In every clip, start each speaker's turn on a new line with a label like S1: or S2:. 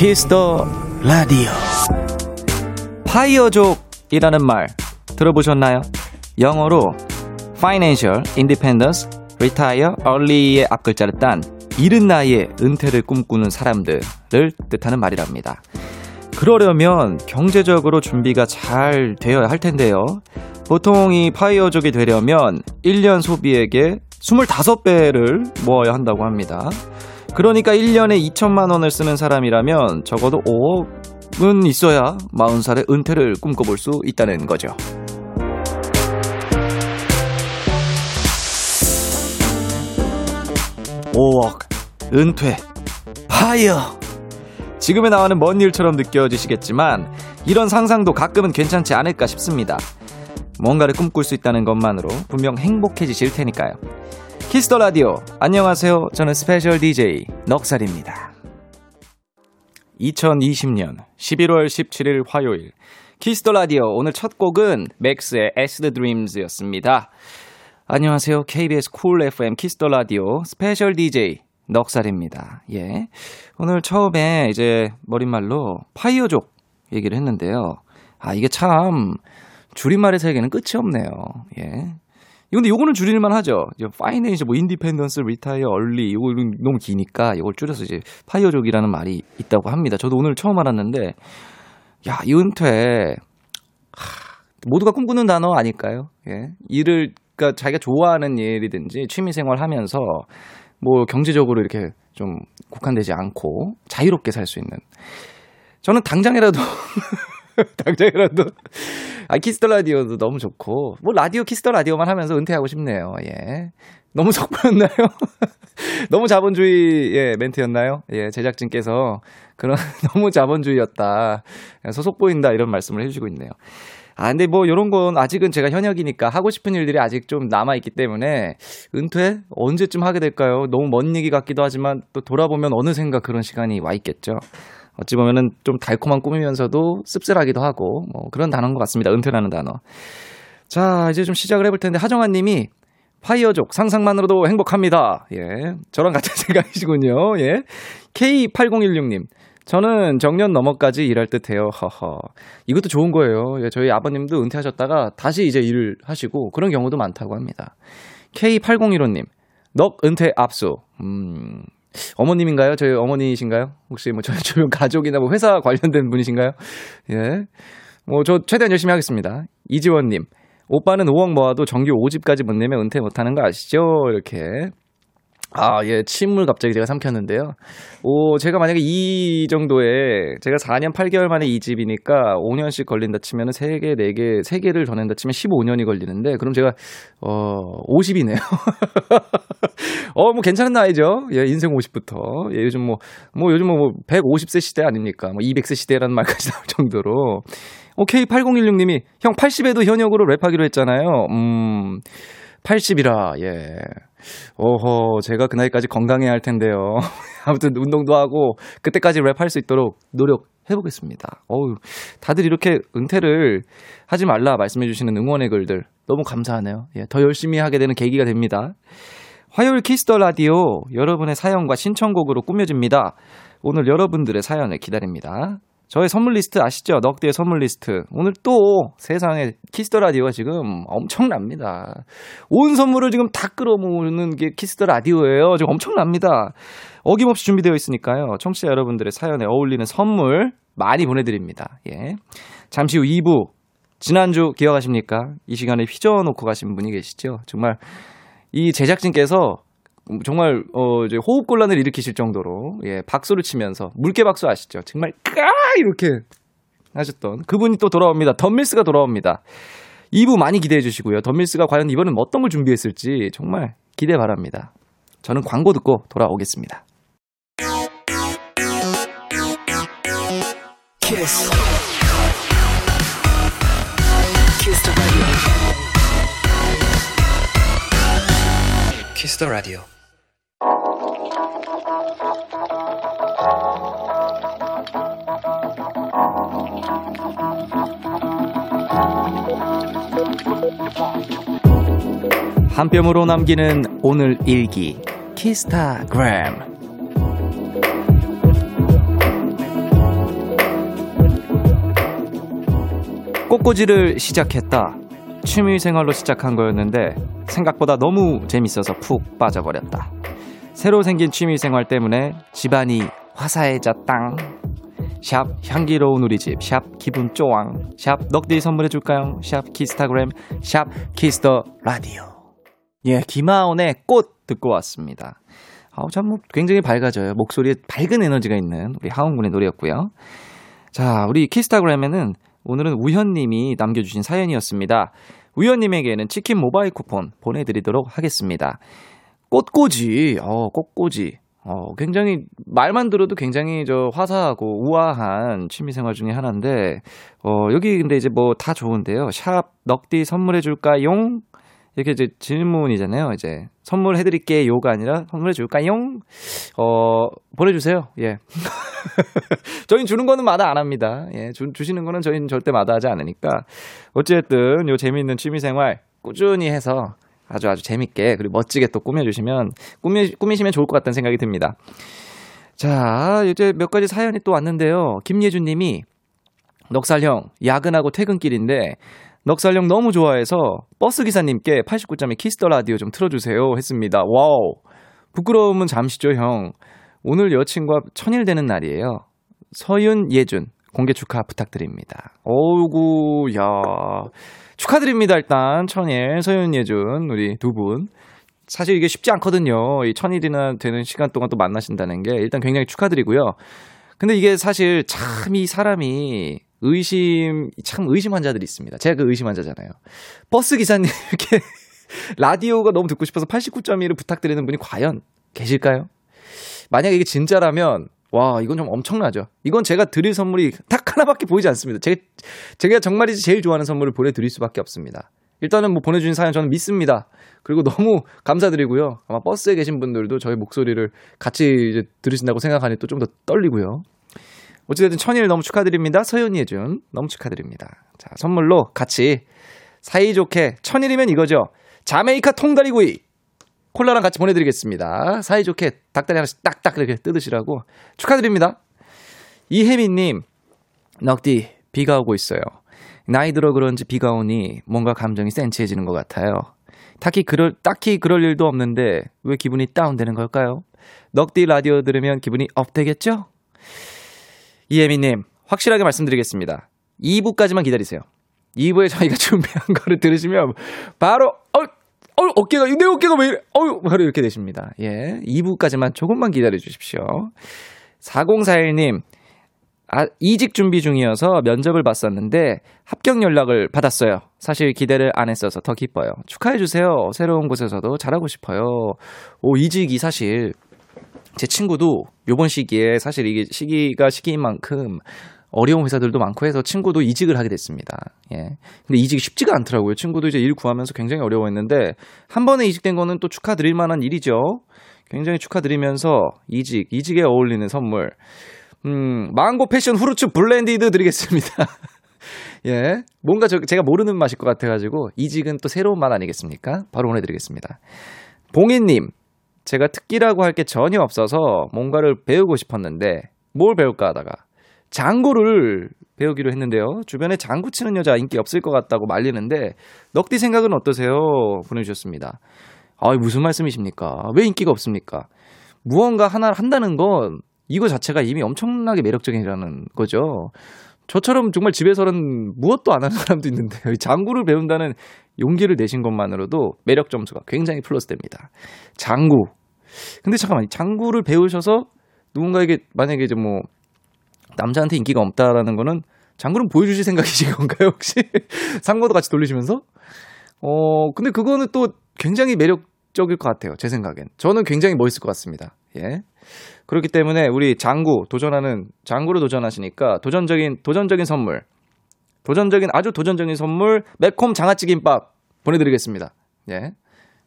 S1: Kiss the Radio 파이어족이라는 말 들어보셨나요? 영어로 Financial Independence Retire Early의 앞글자를 딴 이른 나이에 은퇴를 꿈꾸는 사람들을 뜻하는 말이랍니다. 그러려면 경제적으로 준비가 잘 되어야 할 텐데요. 보통 이 파이어족이 되려면 1년 소비액의 25배를 모아야 한다고 합니다. 그러니까 1년에 2천만 원을 쓰는 사람이라면 적어도 5억은 있어야 40살에 은퇴를 꿈꿔볼 수 있다는 거죠. 5억, 은퇴, 파이어. 지금에 나오는 먼 일처럼 느껴지시겠지만 이런 상상도 가끔은 괜찮지 않을까 싶습니다. 뭔가를 꿈꿀 수 있다는 것만으로 분명 행복해지실 테니까요. Kiss the Radio. 안녕하세요. 저는 스페셜 DJ 넉살입니다. 2020년 11월 17일 화요일. Kiss the Radio. 오늘 첫 곡은 맥스의 Acid Dreams였습니다. 안녕하세요. KBS Cool FM Kiss the Radio 스페셜 DJ 넉살입니다. 예. 오늘 처음에 이제 머릿말로 파이어족 얘기를 했는데요. 아, 이게 참 줄임말의 세계는 끝이 없네요. 예. 근데 요거는 줄일만 하죠. Financial, 뭐, Independence, Retire, Early, 요거 너무 기니까 이걸 줄여서 이제 파이어족이라는 말이 있다고 합니다. 저도 오늘 처음 알았는데, 야, 이 은퇴, 하, 모두가 꿈꾸는 단어 아닐까요? 예. 일을 그러니까 자기가 좋아하는 일이든지 취미 생활 하면서 뭐 경제적으로 이렇게 좀 국한되지 않고 자유롭게 살 수 있는 저는 당장이라도 당장이라도 아 Kiss the Radio도 너무 좋고 뭐 라디오 Kiss the Radio만 하면서 은퇴하고 싶네요. 예. 너무 속보였나요? 너무 자본주의 예, 멘트였나요? 예, 제작진께서 그런 너무 자본주의였다. 속 보인다 이런 말씀을 해주시고 있네요. 아, 근데 뭐 요런 건 아직은 제가 현역이니까 하고 싶은 일들이 아직 좀 남아있기 때문에 은퇴? 언제쯤 하게 될까요? 너무 먼 얘기 같기도 하지만 또 돌아보면 어느샌가 그런 시간이 와 있겠죠. 어찌 보면은 좀 달콤한 꿈이면서도 씁쓸하기도 하고 뭐 그런 단어인 것 같습니다. 은퇴라는 단어. 자, 이제 좀 시작을 해볼 텐데 하정환 님이 파이어족 상상만으로도 행복합니다. 예. 저랑 같은 생각이시군요. 예. K8016님. 저는 정년 넘어까지 일할 듯 해요. 허허. 이것도 좋은 거예요. 예, 저희 아버님도 은퇴하셨다가 다시 이제 일을 하시고 그런 경우도 많다고 합니다. K8015님. 넉 은퇴 압수. 음. 어머님인가요? 저희 어머니이신가요? 혹시 뭐 저희 주변 가족이나 뭐 회사 관련된 분이신가요? 예. 뭐 저 최대한 열심히 하겠습니다. 이지원님. 오빠는 5억 모아도 정규 5집까지 못 내면 은퇴 못 하는 거 아시죠? 이렇게. 아, 예, 침을 갑자기 제가 삼켰는데요. 오, 제가 만약에 이 정도에, 제가 4년 8개월 만에 이 집이니까 5년씩 걸린다 치면 은 3개, 4개, 3개를 더 낸다 치면 15년이 걸리는데, 그럼 제가, 어, 50이네요. 어, 뭐 괜찮은 나이죠? 예, 인생 50부터. 예, 요즘 뭐, 뭐 요즘 뭐 150세 시대 아닙니까? 뭐 200세 시대라는 말까지 나올 정도로. 오케이, 8016님이, 형 80에도 현역으로 랩하기로 했잖아요. 음, 80이라, 예. 오호, 제가 그 나이까지 건강해야 할 텐데요. 아무튼 운동도 하고 그때까지 랩할 수 있도록 노력해보겠습니다. 어우, 다들 이렇게 은퇴를 하지 말라 말씀해주시는 응원의 글들 너무 감사하네요. 예, 더 열심히 하게 되는 계기가 됩니다. 화요일 Kiss the Radio 여러분의 사연과 신청곡으로 꾸며집니다. 오늘 여러분들의 사연을 기다립니다. 저의 선물 리스트 아시죠? 넉디의 선물 리스트. 오늘 또 세상에 Kiss the Radio가 지금 엄청납니다. 온 선물을 지금 다 끌어모으는 게 Kiss the Radio예요. 지금 엄청납니다. 어김없이 준비되어 있으니까요. 청취자 여러분들의 사연에 어울리는 선물 많이 보내드립니다. 예. 잠시 후 2부. 지난주 기억하십니까? 이 시간에 휘저어놓고 가신 분이 계시죠? 정말 이 제작진께서 정말 어 이제 호흡 곤란을 일으키실 정도로 예 박수를 치면서 물개 박수 아시죠? 정말 까 이렇게 하셨던 그분이 또 돌아옵니다. 덤밀스가 돌아옵니다. 2부 많이 기대해 주시고요. 덤밀스가 과연 이번엔 어떤 걸 준비했을지 정말 기대 바랍니다. 저는 광고 듣고 돌아오겠습니다. 키스. 키스 더 라디오. 한 뼘으로 남기는 오늘 일기 키스타그램 꽃꽂이를 시작했다. 취미 생활로 시작한 거였는데 생각보다 너무 재밌어서 푹 빠져버렸다. 새로 생긴 취미 생활 때문에 집안이 화사해졌당. 샵 향기로운 우리 집, 샵 기분 쪼왕, 샵 넉디 선물해줄까요? 샵 키스타그램, 샵 Kiss the Radio. 예, 김하온의 꽃 듣고 왔습니다. 아우, 참, 뭐, 굉장히 밝아져요. 목소리에 밝은 에너지가 있는 우리 하온 군의 노래였고요. 자, 우리 키스타그램에는 오늘은 우현님이 남겨주신 사연이었습니다. 우현님에게는 치킨 모바일 쿠폰 보내드리도록 하겠습니다. 꽃꽂이, 어, 꽃꽂이. 어, 굉장히, 말만 들어도 굉장히 저 화사하고 우아한 취미 생활 중에 하나인데, 어, 여기 근데 이제 뭐 다 좋은데요. 샵, 넉디 선물해 줄까용? 이렇게 이제 질문이잖아요. 이제 선물해 드릴게 요가 아니라 선물해 줄까요? 어, 보내 주세요. 예. 저희는 주는 거는 마다 안 합니다. 예. 주, 주시는 거는 저희는 절대 마다하지 않으니까. 어쨌든 요 재미있는 취미 생활 꾸준히 해서 아주 아주 재밌게 그리고 멋지게 또 꾸며주시면 꾸미, 꾸미시면 좋을 것 같다는 생각이 듭니다. 자, 이제 몇 가지 사연이 또 왔는데요. 김예준 님이 넉살형 야근하고 퇴근길인데 넉살형 너무 좋아해서 버스 기사님께 89.1 Kiss the Radio 좀 틀어주세요 했습니다. 와우. 부끄러움은 잠시죠, 형. 오늘 여친과 천일 되는 날이에요. 서윤, 예준, 공개 축하 부탁드립니다. 어우구, 야. 축하드립니다, 일단. 천일, 서윤, 예준, 우리 두 분. 사실 이게 쉽지 않거든요. 이 천일이나 되는 시간 동안 또 만나신다는 게 일단 굉장히 축하드리고요. 근데 이게 사실 참 이 사람이 의심, 참 의심 환자들이 있습니다. 제가 그 의심 환자잖아요. 버스 기사님 이렇게 라디오가 너무 듣고 싶어서 89.1을 부탁드리는 분이 과연 계실까요? 만약에 이게 진짜라면 와, 이건 좀 엄청나죠. 이건 제가 드릴 선물이 딱 하나밖에 보이지 않습니다. 제가, 제가 정말이지 제일 좋아하는 선물을 보내드릴 수밖에 없습니다. 일단은 뭐 보내주신 사연 저는 믿습니다. 그리고 너무 감사드리고요. 아마 버스에 계신 분들도 저희 목소리를 같이 이제 들으신다고 생각하니 또 좀 더 떨리고요. 어찌됐든 천일 너무 축하드립니다. 서윤이 해준 너무 축하드립니다. 자, 선물로 같이 사이좋게 천일이면 이거죠. 자메이카 통다리구이 콜라랑 같이 보내드리겠습니다. 사이좋게 닭다리 하나씩 딱딱 이렇게 뜯으시라고 축하드립니다. 이혜민님, 넉디, 비가 오고 있어요. 나이 들어 그런지 비가 오니 뭔가 감정이 센치해지는 것 같아요. 딱히 그럴, 딱히 그럴 일도 없는데 왜 기분이 다운되는 걸까요? 넉디 라디오 들으면 기분이 up 되겠죠? 이혜민님, 확실하게 말씀드리겠습니다. 2부까지만 기다리세요. 2부에 저희가 준비한 거를 들으시면 바로, 어, 어, 어깨가, 내 어깨가 왜 이래? 어유, 바로 이렇게 되십니다. 예. 2부까지만 조금만 기다려 주십시오. 4041님, 아, 이직 준비 중이어서 면접을 봤었는데 합격 연락을 받았어요. 사실 기대를 안 했어서 더 기뻐요. 축하해주세요. 새로운 곳에서도 잘하고 싶어요. 오, 이직이 사실 제 친구도 요번 시기에 사실 이게 시기가 시기인 만큼 어려운 회사들도 많고 해서 친구도 이직을 하게 됐습니다. 예. 근데 이직이 쉽지가 않더라고요. 친구도 이제 일 구하면서 굉장히 어려워했는데 한 번에 이직된 거는 또 축하드릴 만한 일이죠. 굉장히 축하드리면서 이직, 이직에 어울리는 선물. 음, 망고 passion fruits blended 드리겠습니다. 예. 뭔가 저, 제가 모르는 맛일 것 같아가지고, 이직은 또 새로운 맛 아니겠습니까? 바로 보내드리겠습니다. 봉인님, 제가 특기라고 할 게 전혀 없어서 뭔가를 배우고 싶었는데, 뭘 배울까 하다가, 장구를 배우기로 했는데요. 주변에 장구 치는 여자 인기 없을 것 같다고 말리는데, 넉디 생각은 어떠세요? 보내주셨습니다. 아, 무슨 말씀이십니까? 왜 인기가 없습니까? 무언가 하나를 한다는 건 이거 자체가 이미 엄청나게 매력적이라는 거죠. 저처럼 정말 집에서는 무엇도 안 하는 사람도 있는데 장구를 배운다는 용기를 내신 것만으로도 매력 점수가 굉장히 플러스 됩니다. 장구. 근데 잠깐만, 장구를 배우셔서 누군가에게 만약에 이제 뭐 남자한테 인기가 없다라는 거는 장구는 보여주실 생각이신 건가요, 혹시? 상고도 같이 돌리시면서? 어, 근데 그거는 또 굉장히 매력적일 것 같아요, 제 생각엔. 저는 굉장히 멋있을 것 같습니다. 예. 그렇기 때문에 우리 장구 도전하는 장구로 도전하시니까 도전적인 도전적인 선물 도전적인 아주 도전적인 선물 매콤 장아찌김밥 보내드리겠습니다. 예.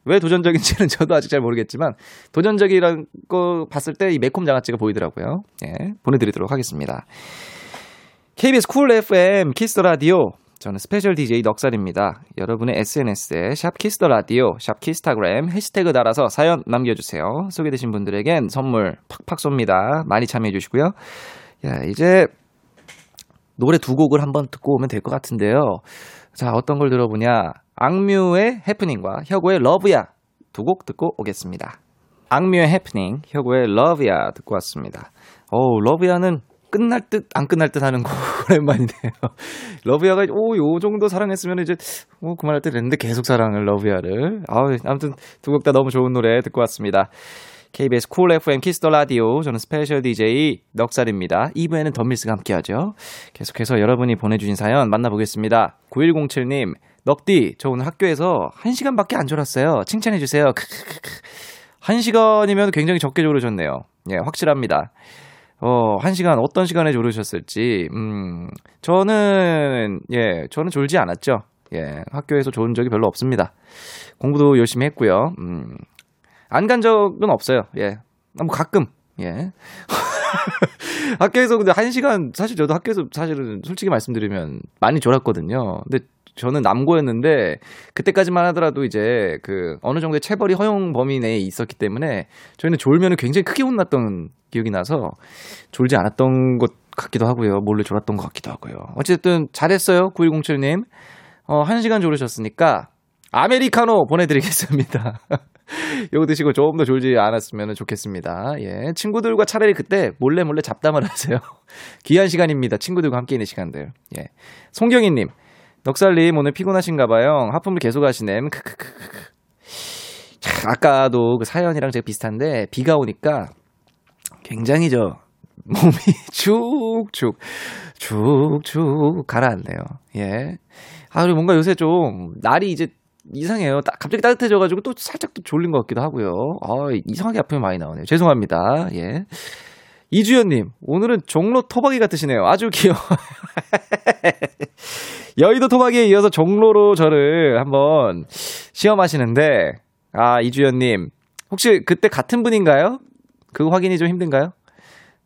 S1: 왜 도전적인지는 저도 아직 잘 모르겠지만 도전적이라는 거 봤을 때 이 매콤 장아찌가 보이더라고요. 예. 보내드리도록 하겠습니다. KBS Cool FM Kiss the 라디오 저는 스페셜 DJ 넉살입니다. 여러분의 SNS에 샵 Kiss the 라디오, 샵 키스타그램 해시태그 달아서 사연 남겨주세요. 소개되신 분들에겐 선물 팍팍 쏩니다. 많이 참여해 주시고요. 야, 이제 노래 두 곡을 한번 듣고 오면 될 것 같은데요. 자, 어떤 걸 들어보냐. 악뮤의 해프닝과 혁오의 Love Ya 두 곡 듣고 오겠습니다. 악뮤의 해프닝, 혁오의 Love Ya 듣고 왔습니다. 오, Love Ya는 끝날 듯, 안 끝날 듯 하는 곡 오랜만이네요. Love Ya가, 오, 요 정도 사랑했으면 이제, 뭐, 그만할 때 됐는데 계속 사랑을, Love Ya를. 아우, 아무튼 두 곡 다 너무 좋은 노래 듣고 왔습니다. KBS Cool FM Kiss the 라디오. 저는 스페셜 DJ 넉살입니다. 2부에는 던밀스가 함께하죠. 계속해서 여러분이 보내주신 사연 만나보겠습니다. 9107님, 넉디, 저 오늘 학교에서 1시간밖에 안 졸았어요. 칭찬해주세요. 1시간이면 굉장히 적게 졸으셨네요. 예, 확실합니다. 어, 1시간, 어떤 시간에 졸으셨을지, 음, 저는, 예, 저는 졸지 않았죠. 예, 학교에서 졸은 적이 별로 없습니다. 공부도 열심히 했고요. 음, 안 간 적은 없어요. 예. 뭐 가끔, 예. 학교에서 근데 1시간, 사실 저도 학교에서 사실은 솔직히 말씀드리면 많이 졸았거든요. 근데 저는 남고였는데 그때까지만 하더라도 이제 그 어느 정도의 체벌이 허용 범위 내에 있었기 때문에 저희는 졸면은 굉장히 크게 혼났던 기억이 나서 졸지 않았던 것 같기도 하고요. 몰래 졸았던 것 같기도 하고요. 어쨌든 잘했어요. 9107님. 어, 1시간 졸으셨으니까 아메리카노 보내드리겠습니다. 요거 드시고 조금 더 졸지 않았으면 좋겠습니다. 예. 친구들과 차라리 그때 몰래 몰래 잡담을 하세요. 귀한 시간입니다. 친구들과 함께 있는 시간들. 예. 송경희님. 넉살님 오늘 피곤하신가 봐요. 하품을 계속 하시네요. 자, 아까도 그 사연이랑 제가 비슷한데 비가 오니까 굉장히 저 몸이 축축 축축 가라앉네요. 예. 아, 그리고 뭔가 요새 좀 날이 이제 이상해요. 따, 갑자기 따뜻해져가지고 또 살짝 또 졸린 것 같기도 하고요. 아, 이상하게 아픔이 많이 나오네요. 죄송합니다. 예. 이주연님, 오늘은 종로 토박이 같으시네요. 아주 귀여워. 여의도 토박이에 이어서 종로로 저를 한번 시험하시는데, 아, 이주연님, 혹시 그때 같은 분인가요? 그 확인이 좀 힘든가요?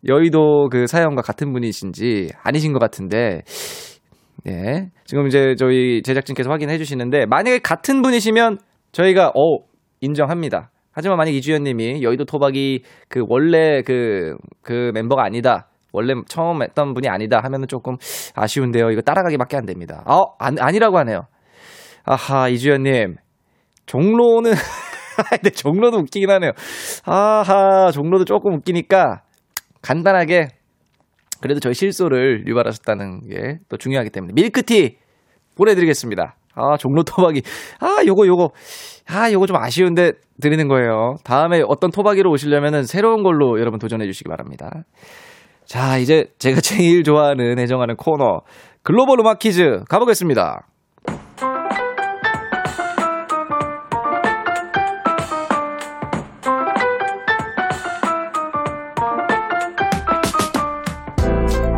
S1: 여의도 그 사연과 같은 분이신지 아니신 것 같은데, 예. 지금 이제 저희 제작진께서 확인해 주시는데, 만약에 같은 분이시면 저희가, 어, 인정합니다. 하지만 만약 이주연 님이 여의도 토박이 그 원래 그, 그 멤버가 아니다. 원래 처음 했던 분이 아니다 하면은 조금 아쉬운데요. 이거 따라가기밖에 안 됩니다. 어, 안, 아니라고 하네요. 아하, 이주연 님. 종로는, 근데 종로도 웃기긴 하네요. 아하, 종로도 조금 웃기니까 간단하게 그래도 저희 실소를 유발하셨다는 게 또 중요하기 때문에 밀크티 보내드리겠습니다. 아, 종로 토박이. 아, 요거, 요거. 아, 요거 좀 아쉬운데 드리는 거예요. 다음에 어떤 토박이로 오시려면은 새로운 걸로 여러분 도전해 주시기 바랍니다. 자, 이제 제가 제일 좋아하는, 애정하는 코너. 글로벌 음악 퀴즈 가보겠습니다.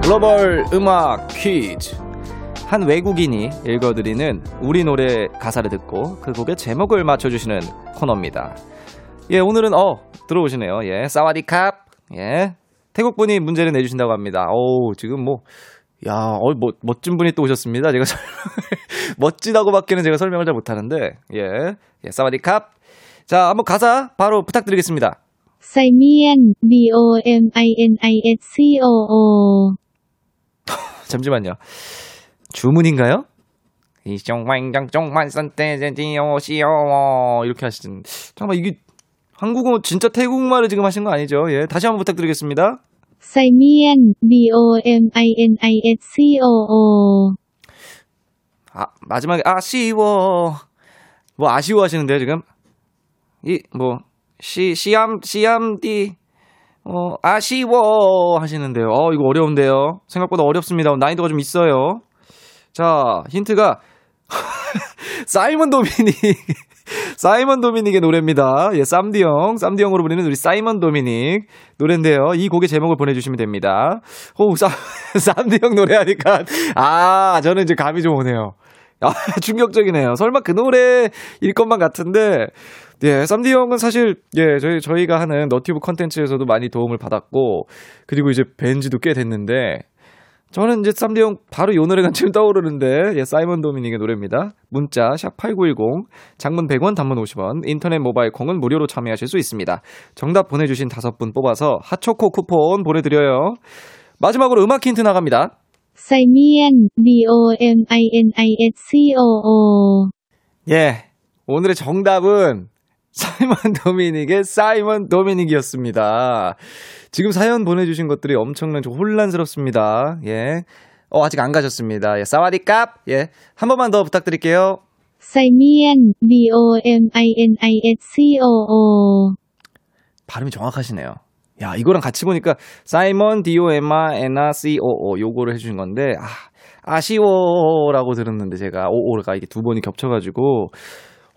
S1: 글로벌 음악 퀴즈. 한 외국인이 읽어드리는 우리 노래 가사를 듣고 그 곡의 제목을 맞춰주시는 코너입니다. 예, 오늘은, 어, 들어오시네요. 예, 사와디캅. 예, 태국 분이 문제를 내주신다고 합니다. 오, 지금 뭐, 야, 어, 뭐, 멋진 분이 또 오셨습니다. 제가 설명, 멋지다고 밖에는 제가 설명을 잘 못하는데, 예, 예, 사와디캅. 자, 한번 가사 바로 부탁드리겠습니다.
S2: 사이미엔, D-O-M-I-N-I-S-C-O-O.
S1: 잠시만요. 주문인가요? 이정만정정만선때제디오시오 이렇게 하시는 잠깐만 이게 한국어 진짜 태국말을 지금 하신 거 아니죠? 예, 다시 한번 부탁드리겠습니다.
S2: 사이미엔, D-O-M-I-N-I-S-C-O-O.
S1: 아 마지막에 아쉬워 뭐 아쉬워 하시는데요 지금 이 뭐 시 시암 시암디 어 아쉬워 하시는데요. 어 이거 어려운데요. 생각보다 어렵습니다. 난이도가 좀 있어요. 자, 힌트가 사이먼 도미닉 사이먼 도미닉의 노래입니다. 예, 쌈디 형, 쌈디 형으로 부르는 우리 사이먼 도미닉 노래인데요. 이 곡의 제목을 보내주시면 됩니다. 오, 쌈, 쌈디 형 노래하니까 아, 저는 이제 감이 좀 오네요. 아, 충격적이네요. 설마 그 노래일 것만 같은데 예, 쌈디 형은 사실, 예, 저희, 저희가 하는 너튜브 컨텐츠에서도 많이 도움을 받았고, 그리고 이제 벤지도 꽤 됐는데, 저는 이제 쌈디 형 바로 요 노래가 지금 떠오르는데 예, 사이먼 도미닉의 노래입니다. 문자 샵 8910 장문 100원 단문 50원 인터넷 모바일 콩은 무료로 참여하실 수 있습니다. 정답 보내주신 다섯 분 뽑아서 핫초코 쿠폰 보내드려요. 마지막으로 음악 힌트 나갑니다.
S2: 사이미엔 D-O-M-I-N-I-S-C-O-O
S1: 예 오늘의 정답은 사이먼 도미닉의 사이먼 도미닉이었습니다. 지금 사연 보내주신 것들이 엄청난 좀 혼란스럽습니다. 예. 어, 아직 안 가셨습니다. 예, 사와디캅! 예. 한 번만 더 부탁드릴게요.
S2: 사이미엔 D-O-M-I-N-I-S-C-O-O
S1: 발음이 정확하시네요. 야, 이거랑 같이 보니까 사이먼 시오오 요거를 해주신 건데 아, 아쉬워라고 들었는데 제가 오오가 이게 두 번이 겹쳐가지고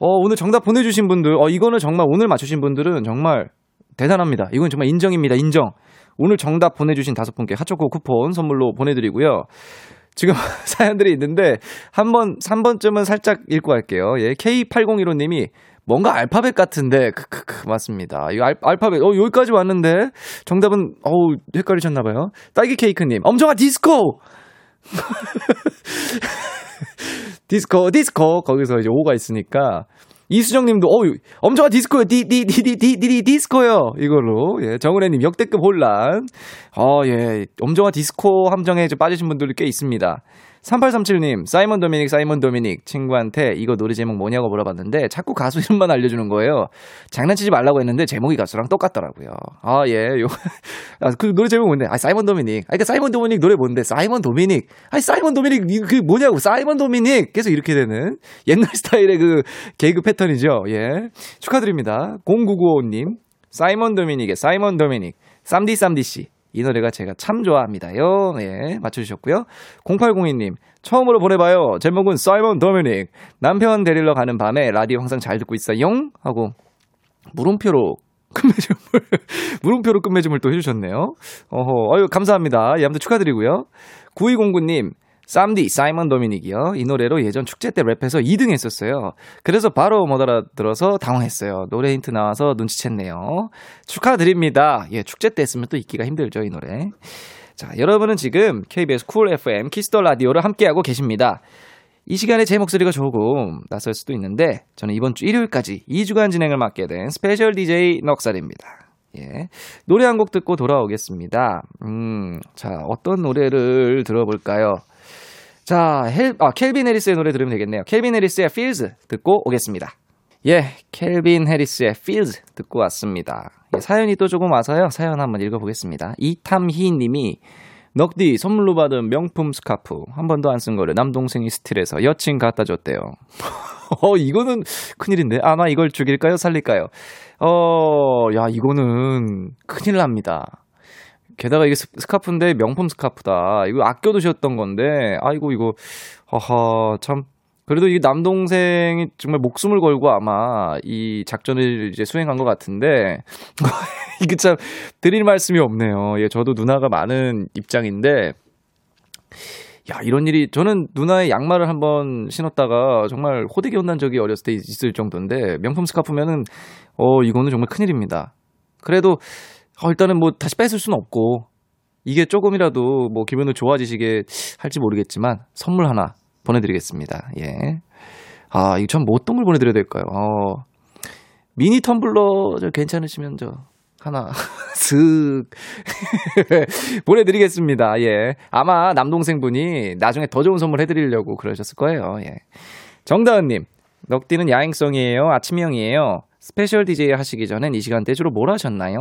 S1: 어, 오늘 정답 보내주신 분들 어, 이거는 정말 오늘 맞추신 분들은 정말 대단합니다. 이건 정말 인정입니다. 인정. 오늘 정답 보내주신 다섯 분께 핫초코 쿠폰 선물로 보내드리고요. 지금 사연들이 있는데 한 번 3번쯤은 살짝 읽고 갈게요. 예, K8015님이 뭔가 알파벳 같은데 크크크 맞습니다. 이 알, 알파벳 어 여기까지 왔는데 정답은 어우 헷갈리셨나 봐요. 딸기 케이크 님. 엄청한 디스코. 디스코 디스코 거기서 이제 오가 있으니까 이수정 님도, 어 엄청난 디스코요. 디, 디, 디, 디, 디, 디, 디스코요. 이걸로. 예, 정은혜 님, 역대급 혼란. 어, 예, 엄청난 디스코 함정에 빠지신 분들이 꽤 있습니다. 3837님, 사이먼 도미닉, 사이먼 도미닉. 친구한테 이거 노래 제목 뭐냐고 물어봤는데 자꾸 가수 이름만 알려주는 거예요. 장난치지 말라고 했는데 제목이 가수랑 똑같더라고요. 아, 예, 요. 아, 그 노래 제목 뭔데? 아, 사이먼 도미닉. 아, 그니까 사이먼 도미닉 노래 뭔데? 사이먼 도미닉. 아니, 사이먼 도미닉, 그 뭐냐고. 사이먼 도미닉. 계속 이렇게 되는 옛날 스타일의 그 개그 패턴이죠. 예. 축하드립니다. 0995님, 사이먼 도미닉의 사이먼 도미닉. 쌈디 쌈디 씨. 이 노래가 제가 참 좋아합니다요. 예, 맞춰주셨고요. 0802님, 처음으로 보내봐요. 제목은 사이먼 도미닉. 남편 데리러 가는 밤에 라디오 항상 잘 듣고 있어요. 하고, 물음표로 끝맺음을, 물음표로 끝맺음을 또 해주셨네요. 어허, 아유, 감사합니다. 예, 아무튼 축하드리고요. 9209님, 쌈디, 사이먼 도미닉이요. 이 노래로 예전 축제 때 랩해서 2등 했었어요. 그래서 바로 못 알아들어서 당황했어요. 노래 힌트 나와서 눈치챘네요. 축하드립니다. 예, 축제 때 했으면 또 잊기가 힘들죠, 이 노래. 자, 여러분은 지금 KBS Cool FM Kiss the 라디오를 함께하고 계십니다. 이 시간에 제 목소리가 조금 낯설 수도 있는데 저는 이번 주 일요일까지 2주간 진행을 맡게 된 스페셜 DJ 넉살입니다. 예. 노래 한 곡 듣고 돌아오겠습니다. 음, 자, 어떤 노래를 들어볼까요? 자, 헬, 아, 켈빈 해리스의 노래 들으면 되겠네요. 켈빈 해리스의 Feels 듣고 오겠습니다. 예, 켈빈 해리스의 Feels 듣고 왔습니다. 예, 사연이 또 조금 와서요. 사연 한번 읽어보겠습니다. 이탐희 님이 넉디 선물로 받은 명품 스카프 한 번도 안 쓴 거를 남동생이 스틸해서 여친 갖다 줬대요. 어, 이거는 큰일인데. 아마 이걸 죽일까요? 살릴까요? 어, 야, 이거는 큰일 납니다. 게다가 이게 스카프인데 명품 스카프다. 이거 아껴두셨던 건데, 아이고, 이거, 허허, 참. 그래도 이 남동생이 정말 목숨을 걸고 아마 이 작전을 이제 수행한 것 같은데, 이게 참 드릴 말씀이 없네요. 예, 저도 누나가 많은 입장인데, 야, 이런 일이, 저는 누나의 양말을 한번 신었다가 정말 호되게 혼난 적이 어렸을 때 있을 정도인데, 명품 스카프면은, 어, 이거는 정말 큰일입니다. 그래도 어, 일단은 뭐 다시 뺏을 수는 없고 이게 조금이라도 뭐 기분을 좋아지시게 할지 모르겠지만 선물 하나 보내드리겠습니다. 예. 아, 이거 참 뭐 어떤 걸 보내드려야 될까요? 어, 미니 텀블러 저 괜찮으시면 저 하나 슥 보내드리겠습니다. 예. 아마 남동생분이 나중에 더 좋은 선물 해드리려고 그러셨을 거예요. 예. 정다은님, 넉디는 야행성이에요? 아침형이에요? 스페셜 DJ 하시기 전엔 이 시간대 주로 뭘 하셨나요?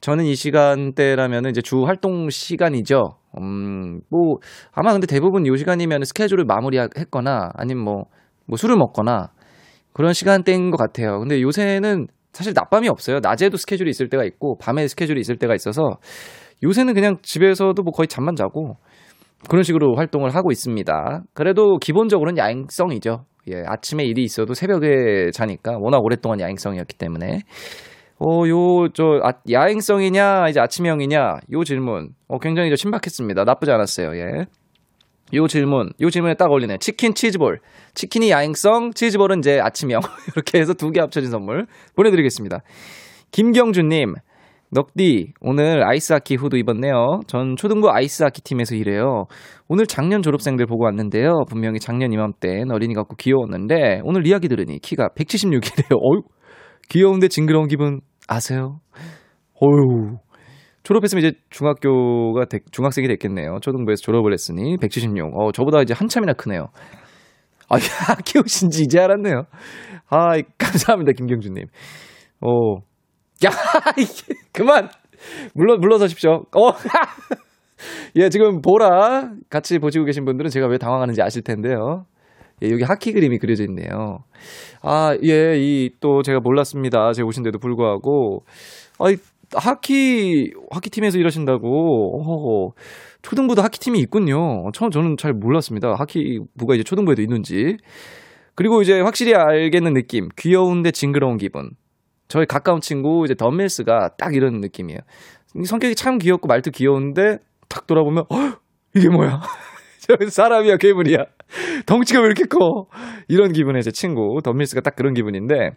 S1: 저는 이 시간대라면 이제 주 활동 시간이죠. 음, 뭐, 아마 근데 대부분 이 시간이면 스케줄을 마무리했거나 아니면 뭐, 뭐 술을 먹거나 그런 시간대인 것 같아요. 근데 요새는 사실 낮밤이 없어요. 낮에도 스케줄이 있을 때가 있고, 밤에 스케줄이 있을 때가 있어서 요새는 그냥 집에서도 뭐 거의 잠만 자고 그런 식으로 활동을 하고 있습니다. 그래도 기본적으로는 야행성이죠. 예, 아침에 일이 있어도 새벽에 자니까 워낙 오랫동안 야행성이었기 때문에 어, 요, 저, 아, 야행성이냐, 이제 아침형이냐, 요 질문, 어, 굉장히 저 신박했습니다. 나쁘지 않았어요, 예. 요 질문, 요 질문에 딱 어울리네. 치킨, 치즈볼. 치킨이 야행성, 치즈볼은 이제 아침형. 이렇게 해서 두 개 합쳐진 선물 보내드리겠습니다. 김경주님, 넉디, 오늘 아이스하키 후드 입었네요. 전 초등부 아이스하키 팀에서 일해요. 오늘 작년 졸업생들 보고 왔는데요. 분명히 작년 이맘땐 어린이 같고 귀여웠는데, 오늘 이야기 들으니 키가 176이래요. 어휴, 귀여운데 징그러운 기분 아세요? 어휴. 졸업했으면 이제 중학교가, 되, 중학생이 됐겠네요. 초등부에서 졸업을 했으니 176. 어, 저보다 이제 한참이나 크네요. 아, 키우신지 이제 알았네요. 아, 감사합니다, 김경준님. 어, 야, 그만! 물러, 물러서십시오. 어, 예, 지금 보라 같이 보시고 계신 분들은 제가 왜 당황하는지 아실 텐데요. 예, 여기 하키 그림이 그려져 있네요. 아, 예, 이, 또 제가 몰랐습니다. 제가 오신데도 불구하고. 아, 하키, 하키 팀에서 일하신다고. 어허. 초등부도 하키 팀이 있군요. 처음 저는 잘 몰랐습니다. 하키부가 이제 초등부에도 있는지. 그리고 이제 확실히 알겠는 느낌. 귀여운데 징그러운 기분. 저희 가까운 친구 이제 덤밀스가 딱 이런 느낌이에요. 성격이 참 귀엽고 말도 귀여운데 딱 돌아보면 어, 이게 뭐야? 저 사람이야 괴물이야. 덩치가 왜 이렇게 커? 이런 기분의 제 친구 덤밀스가 딱 그런 기분인데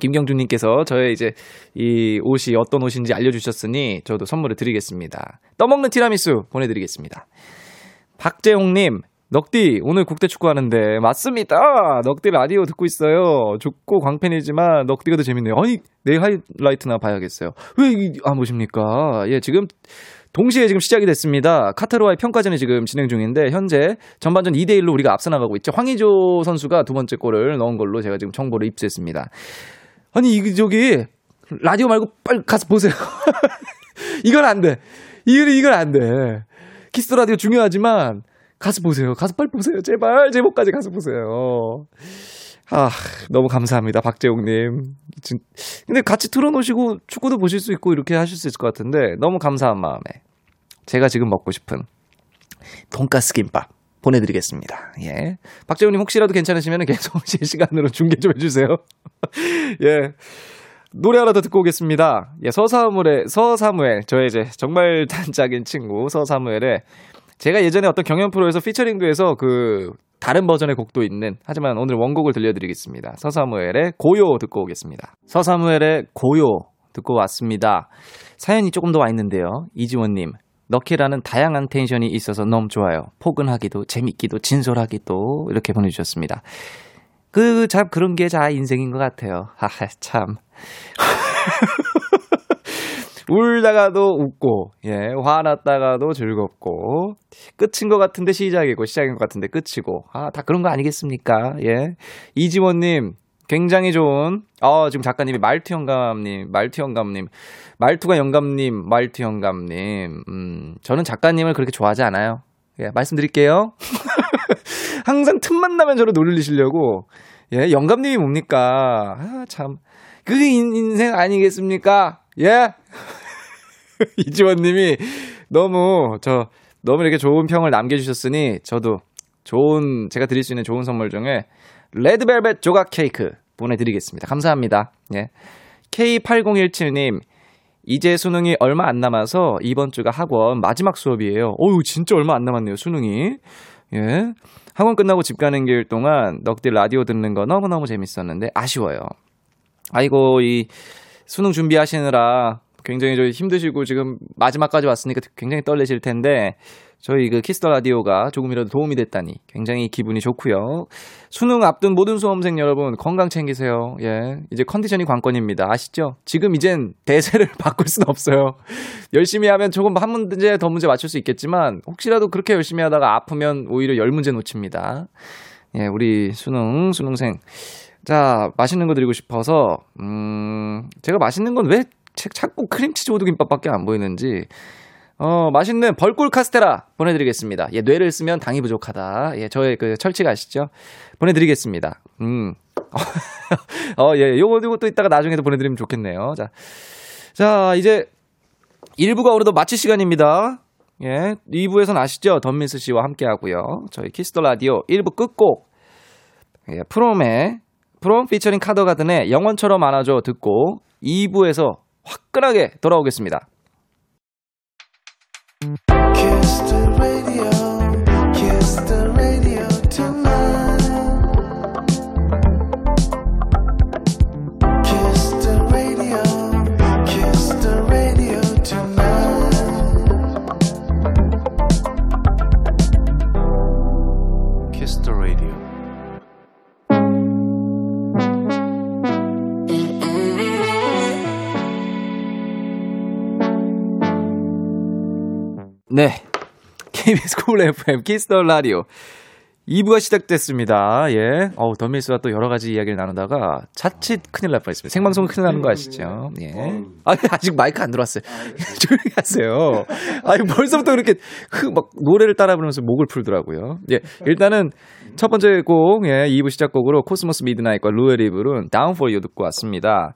S1: 김경준님께서 저의 이제 이 옷이 어떤 옷인지 알려주셨으니 저도 선물을 드리겠습니다. 떠먹는 티라미수 보내드리겠습니다. 박재홍님, 넉디, 오늘 국대 축구 하는데, 맞습니다! 넉디 라디오 듣고 있어요. 죽고 광팬이지만, 넉디가 더 재밌네요. 아니, 내일 하이라이트나 봐야겠어요. 왜, 안 보십니까? 예, 지금, 동시에 지금 시작이 됐습니다. 카타르와의 평가전이 지금 진행 중인데, 현재 전반전 2대 1로 우리가 앞서 나가고 있죠. 황희조 선수가 두 번째 골을 넣은 걸로 제가 지금 정보를 입수했습니다. 아니, 이, 저기, 라디오 말고 빨리 가서 보세요. 이건 안 돼. 이건, 이건 안 돼. 키스 라디오 중요하지만, 가서 보세요. 가서 빨리 보세요. 제발 제목까지 가서 보세요. 아, 너무 감사합니다. 박재홍님. 근데 같이 틀어놓으시고 축구도 보실 수 있고 이렇게 하실 수 있을 것 같은데 너무 감사한 마음에 제가 지금 먹고 싶은 돈가스 김밥 보내드리겠습니다. 예. 박재홍님 혹시라도 괜찮으시면 계속 실시간으로 중계 좀 해주세요. 예. 노래 하나 더 듣고 오겠습니다. 예, 서사무엘, 서사무엘. 저의 이제 정말 단짝인 친구 서사무엘의 제가 예전에 어떤 경연 프로에서 피처링도 해서 그 다른 버전의 곡도 있는 하지만 오늘 원곡을 들려드리겠습니다. 서사무엘의 고요 듣고 오겠습니다. 서사무엘의 고요 듣고 왔습니다. 사연이 조금 더 와 있는데요. 이지원님 럭키라는 다양한 텐션이 있어서 너무 좋아요. 포근하기도 재밌기도 진솔하기도 이렇게 보내주셨습니다. 그 참 그런 게자 인생인 것 같아요. 하하 참. 울다가도 웃고, 예, 화났다가도 즐겁고, 끝인 것 같은데 시작이고, 시작인 것 같은데 끝이고, 아, 다 그런 거 아니겠습니까? 예. 이지원님, 굉장히 좋은, 어, 지금 작가님이 말투 영감님, 말투 영감님, 말투가 영감님, 말투 영감님, 음, 저는 작가님을 그렇게 좋아하지 않아요. 예, 말씀드릴게요. 항상 틈만 나면 저를 놀리시려고, 예, 영감님이 뭡니까? 아, 참. 그 인생 아니겠습니까? 예? 이지원님이 너무 저 너무 이렇게 좋은 평을 남겨주셨으니 저도 좋은 제가 드릴 수 있는 좋은 선물 중에 레드벨벳 조각 케이크 보내드리겠습니다. 감사합니다. 예. K8017님 이제 수능이 얼마 안 남아서 이번 주가 학원 마지막 수업이에요. 어우 진짜 얼마 안 남았네요 수능이. 예. 학원 끝나고 집 가는 길 동안 넉디 라디오 듣는 거 너무너무 재밌었는데 아쉬워요. 아이고 이 수능 준비하시느라 굉장히 저 힘드시고 지금 마지막까지 왔으니까 굉장히 떨리실 텐데 저희 그 Kiss the 라디오가 조금이라도 도움이 됐다니 굉장히 기분이 좋고요. 수능 앞둔 모든 수험생 여러분 건강 챙기세요. 예. 이제 컨디션이 관건입니다. 아시죠? 지금 이젠 대세를 바꿀 수는 없어요. 열심히 하면 조금 한 문제 더 문제 맞출 수 있겠지만 혹시라도 그렇게 열심히 하다가 아프면 오히려 열 문제 놓칩니다. 예, 우리 수능 수능생 자, 맛있는 거 드리고 싶어서, 음, 제가 맛있는 건 왜 자꾸 크림치즈 오두김밥밖에 안 보이는지, 어, 맛있는 벌꿀 카스테라 보내드리겠습니다. 예, 뇌를 쓰면 당이 부족하다. 예, 저의 그 철칙 아시죠? 보내드리겠습니다. 음. 어, 예, 요거, 또 이따가 나중에도 보내드리면 좋겠네요. 자, 자, 이제 1부가 오늘도 마칠 시간입니다. 예, 2부에선 아시죠? 던밀스 씨와 함께 하고요. 저희 Kiss the 라디오 1부 끝곡, 예, 프롬의 프롬 피처링 카더가든의 영원처럼 안아줘 듣고 2부에서 화끈하게 돌아오겠습니다. 네. KBS Cool FM Kiss the 라디오 2부가 시작됐습니다. 예. 어우, 던밀스와 또 여러 가지 이야기를 나누다가 자칫 큰일 날 뻔했습니다. 생방송은 큰일 나는 거 아시죠? 예. 아, 아직 마이크 안 들어왔어요. 조용히 하세요. 아니, 벌써부터 그렇게 흐, 막 노래를 따라 부르면서 목을 풀더라고요. 예. 일단은 첫 번째 곡, 예, 2부 시작곡으로 Cosmo's Midnight과 루엘이 부른 Down for You 듣고 왔습니다.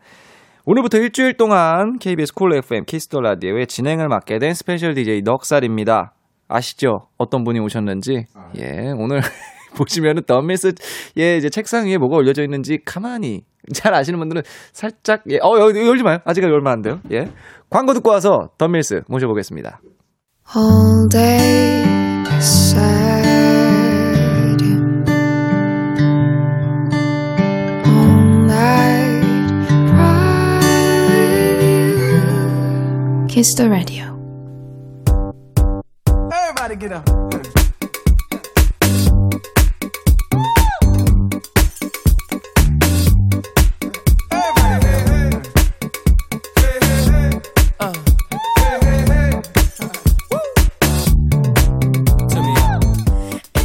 S1: 오늘부터 일주일 동안 KBS Cool FM Kiss the 라디오의 진행을 맡게 된 스페셜 DJ 넉살입니다. 아시죠? 어떤 분이 오셨는지. 예, 오늘 보시면은 덤밀스 예, 이제 책상 위에 뭐가 올려져 있는지 가만히 잘 아시는 분들은 살짝 예, 어, 여, 열지 마요. 아직 열면 안 돼요. 예. 광고 듣고 와서 덤밀스 모셔보겠습니다.
S3: all day kiss the radio
S4: Everybody get up.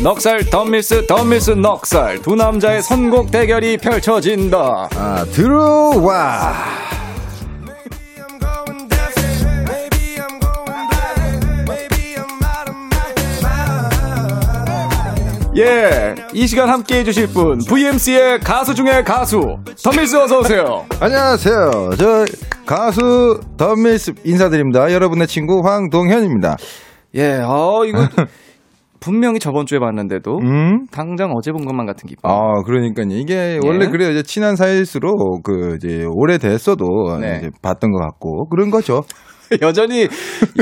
S1: 넉살 덤밀스 덤밀스 넉살 두 남자의 선곡 대결이 펼쳐진다.
S5: 아, 들어와.
S1: 예, 이 시간 함께 해주실 분 VMC의 가수 중에 가수 덤밀스 어서 오세요.
S5: 안녕하세요. 저 가수 덤밀스 인사드립니다. 여러분의 친구 황동현입니다.
S1: 예, 어 이거 분명히 저번 주에 봤는데도
S5: 음?
S1: 당장 어제 본 것만 같은 기분.
S5: 아, 그러니까요. 이게
S1: 예.
S5: 원래 그래요. 이제 친한 사이일수록 그 이제 오래됐어도
S1: 네.
S5: 이제 봤던 것 같고 그런 거죠.
S1: 여전히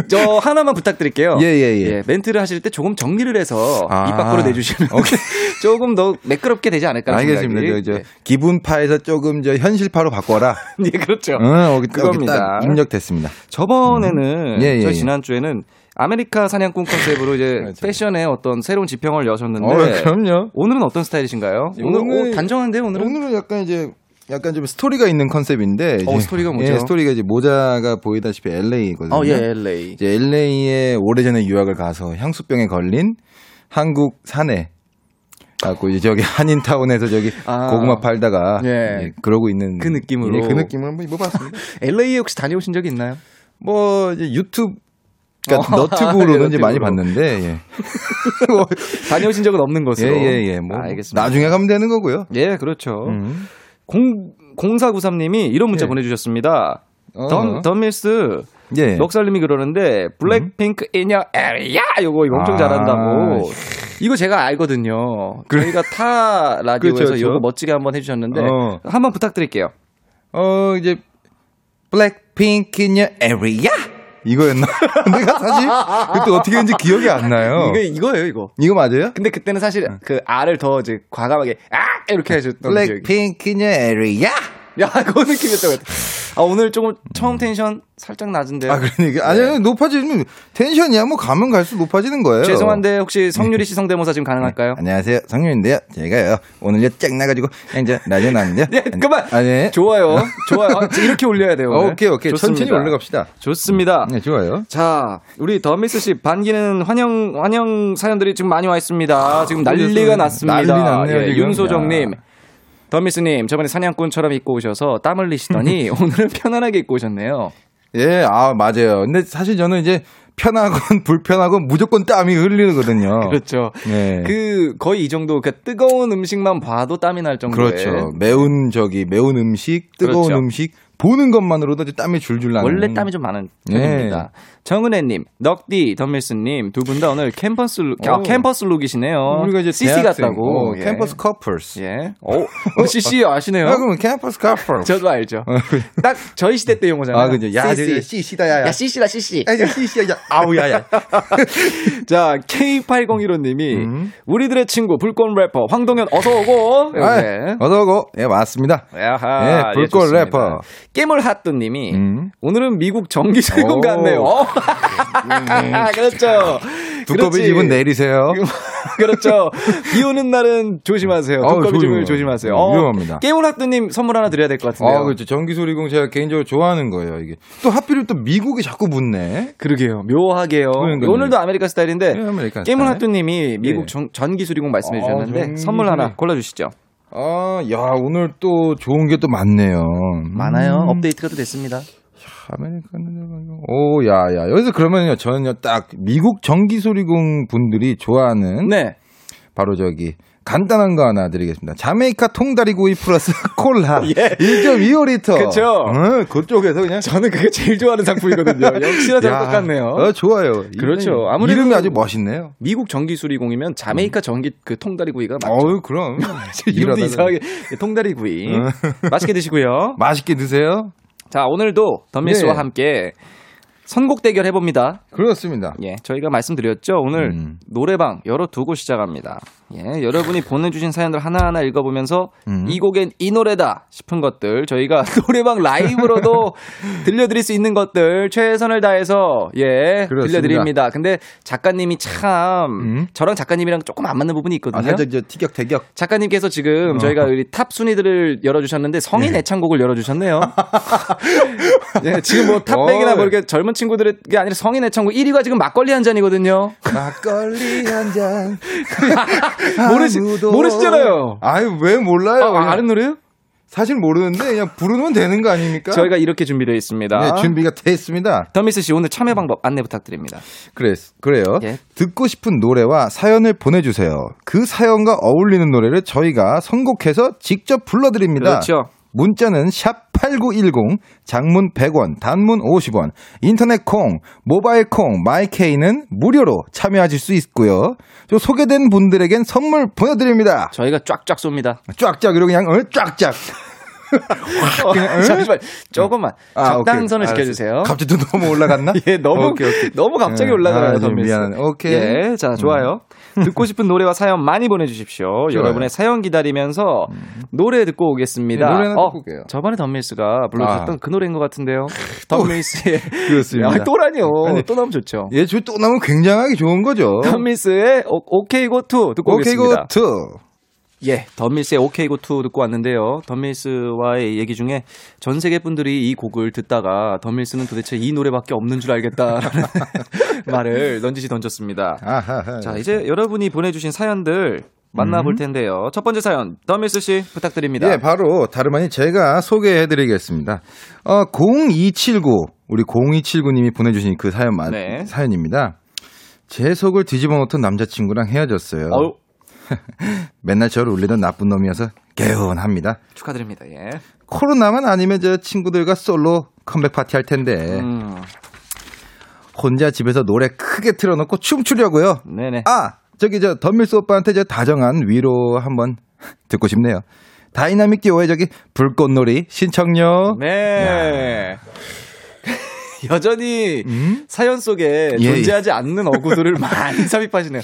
S1: 저 하나만 부탁드릴게요.
S5: 예, 예, 예.
S1: 멘트를 하실 때 조금 정리를 해서
S5: 아.
S1: 입 밖으로 내주시면 조금 더 매끄럽게 되지 않을까
S5: 알겠습니다.
S1: 생각이.
S5: 저, 저 기분파에서 조금 저 현실파로 바꿔라.
S1: 예, 그렇죠.
S5: 응, 여기,
S1: 그겁니다.
S5: 여기 입력됐습니다.
S1: 저번에는
S5: 음. 예, 예,
S1: 저
S5: 예.
S1: 지난 주에는 아메리카 사냥꾼 컨셉으로 이제
S5: 그렇죠.
S1: 패션의 어떤 새로운 지평을 여셨는데
S5: 어, 그럼요.
S1: 오늘은 어떤 스타일이신가요? 오늘,
S5: 오늘-
S1: 옷 단정한데요, 오늘은?
S5: 오늘은 약간 이제 약간 좀 스토리가 있는 컨셉인데
S1: 어,
S5: 이제-
S1: 스토리가 뭐죠?
S5: 예, 스토리가 이제 모자가 보이다시피 LA거든요.
S1: 어, 예, LA.
S5: 이제 LA에 오래전에 유학을 가서 향수병에 걸린 한국 사내 갖고 이제 저기 한인타운에서 저기
S1: 아.
S5: 고구마 팔다가
S1: 예.
S5: 예, 그러고 있는
S1: 그 느낌으로.
S5: 예, 그 느낌을 한번 입어봤습니다.
S1: LA에 혹시 다녀오신 적이 있나요?
S5: 뭐 이제 유튜브 그러니까
S1: 어,
S5: 너튜브로는 이제 많이. 봤는데 예.
S1: 다녀오신 적은 없는 것으로.
S5: 예예예 뭐
S1: 알겠습니다.
S5: 나중에 가면 되는 거고요.
S1: 예, 그렇죠.
S5: 음.
S1: 공, 0493님이 이런 문자
S5: 예.
S1: 보내주셨습니다.
S5: 어.
S1: 덤, 덤밀스,
S5: 예.
S1: 넉살님이 그러는데, 블랙핑크 in your area! 요거 엄청
S5: 아.
S1: 잘한다고. 이거 제가 알거든요. 저희가 타 라디오에서
S5: 그렇죠, 그렇죠.
S1: 요거 멋지게 한번 해주셨는데,
S5: 어.
S1: 한번 부탁드릴게요.
S5: 어 이제 블랙핑크 your area 이거였나? 내가 사실 그때 어떻게 했는지 기억이 안 나요.
S1: 이거, 이거예요, 이거.
S5: 이거 맞아요?
S1: 근데 그때는 사실 그 R을 더 이제 과감하게, 아! 이렇게 해줬던 기억이.
S5: 블랙핑크 in your area.
S1: 야, 그 느낌이었던 것 같아. 아, 오늘 조금 처음 텐션 살짝 낮은데요.
S5: 아 그러니까 아니 높아지면 텐션이야 뭐 가면 갈수록 높아지는 거예요.
S1: 죄송한데 혹시 성유리 씨 성대모사 지금 가능할까요?
S5: 안녕하세요 성윤인데요. 제가요 오늘요 쫙 나가지고 이제 라디오 나왔는데요.
S1: 예, 그만.
S5: 아니
S1: 좋아요. 좋아요. 아, 이렇게 올려야 돼요. 오늘.
S5: 오케이 오케이
S1: 좋습니다.
S5: 천천히 올라갑시다.
S1: 좋습니다.
S5: 네 좋아요.
S1: 자, 우리 더미스 씨 반기는 환영 환영 사연들이 지금 많이 와 있습니다. 지금 난리가
S5: 그래서
S1: 났습니다.
S5: 난리 났네요,
S1: 예,
S5: 지금.
S1: 윤소정 님.
S5: 야.
S1: 던밀스님, 저번에 사냥꾼처럼 입고 오셔서 땀 흘리시더니 오늘은 편안하게 입고 오셨네요.
S5: 예, 아 맞아요. 근데 사실 저는 이제 편하건 불편하건 무조건 땀이 흘리거든요.
S1: 그렇죠.
S5: 네.
S1: 그 거의 이 정도 그 뜨거운 음식만 봐도 땀이 날 정도의
S5: 그렇죠. 매운 저기 매운 음식, 뜨거운
S1: 그렇죠.
S5: 음식 보는 것만으로도 땀이 줄줄 나는.
S1: 원래 땀이 좀 많은
S5: 네.
S1: 편입니다. 정은혜님, 넉디, 던밀스님 두 분 다 오늘 캠퍼스 룩, 아,
S5: 오.
S1: 캠퍼스 룩이시네요.
S5: 우리가 이제
S1: CC
S5: 대학생,
S1: 같다고.
S5: 어,
S1: 예.
S5: campus couples.
S1: 예. 어, 어, CC 아시네요?
S5: 아, 그럼 캠퍼스 커플.
S1: 저도 알죠. 딱 저희 시대 때 용어잖아요.
S5: 아, 그죠. 야,
S1: CC.
S5: 저 씨씨다 야. 야.
S1: 야, CC다, CC.
S5: 아, 저 씨씨야. 야. 아우 야, 야.
S1: 자, K8015님이
S5: 음.
S1: 우리들의 친구 불꽃 래퍼 황동현 어서 오고.
S5: 아,
S1: 네.
S5: 어서 오고. 예, 맞습니다.
S1: 야하.
S5: 예, 불꽃
S1: 좋습니다.
S5: 래퍼.
S1: 깨물핫뚜님이
S5: 음.
S1: 오늘은 미국 정기설군
S5: 오.
S1: 같네요. 어. 그렇죠.
S5: 두꺼비
S1: 그렇지.
S5: 집은 내리세요.
S1: 그렇죠. 비 오는 날은 조심하세요. 두꺼비
S5: 조심해요.
S1: 집을 조심하세요. 어,
S5: 위험합니다.
S1: 게임을 학도님 선물 하나 드려야 될 것 같은데요.
S5: 아, 그렇죠. 전기소리공 제가 개인적으로 좋아하는 거예요, 이게. 또 하필이면 또 미국이 자꾸 붙네.
S1: 그러게요. 묘하게요.
S5: 그러니까요.
S1: 오늘도 아메리카 스타일인데
S5: 네, 아메리칸
S1: 게임을
S5: 스타일.
S1: 학도님이 미국
S5: 네.
S1: 전, 전기수리공 말씀해
S5: 아,
S1: 주셨는데
S5: 전기수리.
S1: 선물 하나 골라주시죠.
S5: 아, 야, 오늘 또 좋은 게 또 많네요. 음.
S1: 많아요. 업데이트가 또 됐습니다.
S5: 아메리카노. 오, 야, 야. 여기서 그러면요, 저는요, 딱 미국 전기소리공 분들이 좋아하는
S1: 네.
S5: 바로 저기 간단한 거 하나 드리겠습니다. 자메이카 통다리구이 플러스 콜라.
S1: 예.
S5: 1.25리터.
S1: 그쵸.
S5: 어, 그쪽에서 그냥.
S1: 저는 그게 제일 좋아하는 상품이거든요. 역시나
S5: 야,
S1: 똑같네요.
S5: 어, 좋아요.
S1: 그렇죠. 아무래도-
S5: 이름이 아주 멋있네요.
S1: 미국 전기수리공이면 자메이카 전기 그 통다리 구이가 맞죠.
S5: 어유 그럼.
S1: 이름도 이상하게 통다리 구이. 맛있게 드시고요.
S5: 맛있게 드세요.
S1: 자, 오늘도 덤밀스와
S5: 네.
S1: 함께 선곡 대결 해봅니다.
S5: 그렇습니다.
S1: 예, 저희가 말씀드렸죠. 오늘
S5: 음.
S1: 노래방 열어 두고 시작합니다. 예, 여러분이 보내주신 사연들 하나하나 읽어보면서
S5: 음.
S1: 이 곡엔 이 노래다 싶은 것들 저희가 노래방 라이브로도 들려드릴 수 있는 것들 최선을 다해서 예
S5: 그렇습니다.
S1: 들려드립니다. 근데 작가님이 참
S5: 음.
S1: 저랑 작가님이랑 조금 안 맞는 부분이 있거든요.
S5: 아, 살짝 저 티격태격.
S1: 작가님께서 지금
S5: 어.
S1: 저희가 우리 top 순위들을 열어주셨는데 성인 애창곡을 열어주셨네요. 예, 지금 뭐 top 백이나
S5: 어.
S1: 뭐 이렇게 젊은 친구들이 아니라 성인 애창곡 1위가 지금 막걸리 한 잔이거든요.
S5: 막걸리 한 잔.
S1: 모르시, 모르시잖아요.
S5: 아유, 왜 몰라요?
S1: 아, 아는 노래요?
S5: 사실 모르는데 그냥 부르면 되는 거 아닙니까?
S1: 저희가 이렇게 준비되어 있습니다.
S5: 네, 준비가 됐습니다.
S1: 더미스 씨 오늘 참여 방법 안내 부탁드립니다.
S5: 그래, 그래요.
S1: 예.
S5: 듣고 싶은 노래와 사연을 보내주세요. 그 사연과 어울리는 노래를 저희가 선곡해서 직접 불러드립니다.
S1: 그렇죠.
S5: 문자는 샵 8910, 장문 100원, 단문 50원, 인터넷 콩, 모바일 콩, 마이케이는 무료로 참여하실 수 있고요. 저 소개된 분들에겐 선물 보내드립니다.
S1: 저희가 쫙쫙 쏩니다.
S5: 쫙쫙 이러고 그냥 어, 쫙쫙.
S1: 어, 잠시만 조금만
S5: 아,
S1: 적당선을
S5: 오케이.
S1: 지켜주세요.
S5: 알았어. 갑자기 또 너무 올라갔나?
S1: 예, 너무
S5: 오케이, 오케이.
S1: 너무 갑자기
S5: 예.
S1: 올라가요,
S5: 아. 미안하네. 오케이.
S1: 예, 자 좋아요. 듣고 싶은 노래와 사연 많이 보내주십시오. 여러분의 사연 기다리면서 노래 듣고 오겠습니다.
S5: 네, 노래 하나
S1: 어,
S5: 듣고 올게요.
S1: 저번에 덤밀스가 불러줬던
S5: 아.
S1: 그 노래인 것 같은데요. 덤밀스의
S5: 그렇습니다.
S1: 아, 또라니요.
S5: 아니,
S1: 또 나오면 좋죠.
S5: 예, 저 또 나오면 굉장하게 좋은 거죠.
S1: 덤밀스의 오- 오케이 고투 듣고
S5: 오케이
S1: 오겠습니다.
S5: 고투.
S1: 예, 덤밀스의 오케이 고투 듣고 왔는데요. 덤밀스와의 얘기 중에 전 세계 분들이 이 곡을 듣다가 덤밀스는 도대체 이 노래밖에 없는 줄 알겠다라는 말을 넌지시 던졌습니다.
S5: 아하하.
S1: 자, 이제 여러분이 보내주신 사연들 만나볼
S5: 음.
S1: 텐데요. 첫 번째 사연, 덤밀스 씨 부탁드립니다.
S5: 예, 바로 다름 아닌 제가 소개해드리겠습니다. 어, 0279 우리 0279님이 보내주신 그 사연 마,
S1: 네.
S5: 사연입니다. 제 속을 뒤집어 놓던 남자친구랑 헤어졌어요.
S1: 어우,
S5: 맨날 저를 울리던 나쁜 놈이어서 개운합니다.
S1: 축하드립니다. 예.
S5: 코로나만 아니면 저 친구들과 솔로 컴백 파티 할 텐데
S1: 음,
S5: 혼자 집에서 노래 크게 틀어놓고 춤추려고요.
S1: 네네.
S5: 아 저기 저 덤밀스 오빠한테 저 다정한 위로 한번 듣고 싶네요. 다이나믹 듀오의 저기 불꽃놀이 신청요.
S1: 네. 여전히
S5: 음?
S1: 사연 속에
S5: 예,
S1: 존재하지 않는 어구들을 많이 삽입하시네요.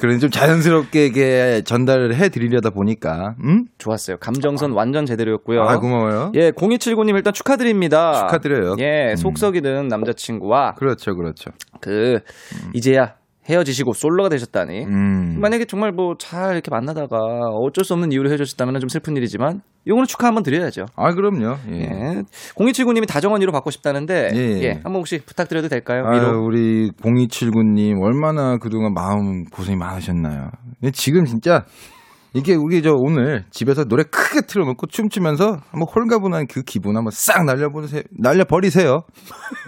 S5: 그런 좀 자연스럽게 이게 전달을 해드리려다 보니까 음?
S1: 좋았어요. 감정선 완전 제대로였고요.
S5: 아 고마워요.
S1: 예, 0279님 일단 축하드립니다.
S5: 축하드려요.
S1: 예,
S5: 음.
S1: 속 썩이는 남자친구와
S5: 그렇죠, 그렇죠.
S1: 그 이제야 헤어지시고 솔로가 되셨다니.
S5: 음.
S1: 만약에 정말 뭐 잘 이렇게 만나다가 어쩔 수 없는 이유로 헤어졌다면 좀 슬픈 일이지만 요거는 축하 한번 드려야죠.
S5: 아 그럼요. 예.
S1: 예. 0279님이 다정한 위로 받고 싶다는데
S5: 예.
S1: 예. 한번 혹시 부탁드려도 될까요?
S5: 아유,
S1: 위로.
S5: 우리 0279님 얼마나 그동안 마음 고생이 많으셨나요. 지금 진짜 이게 우리 저 오늘 집에서 노래 크게 틀어놓고 춤추면서 한번 홀가분한 그 기분 한번 싹 날려보세요. 날려버리세요.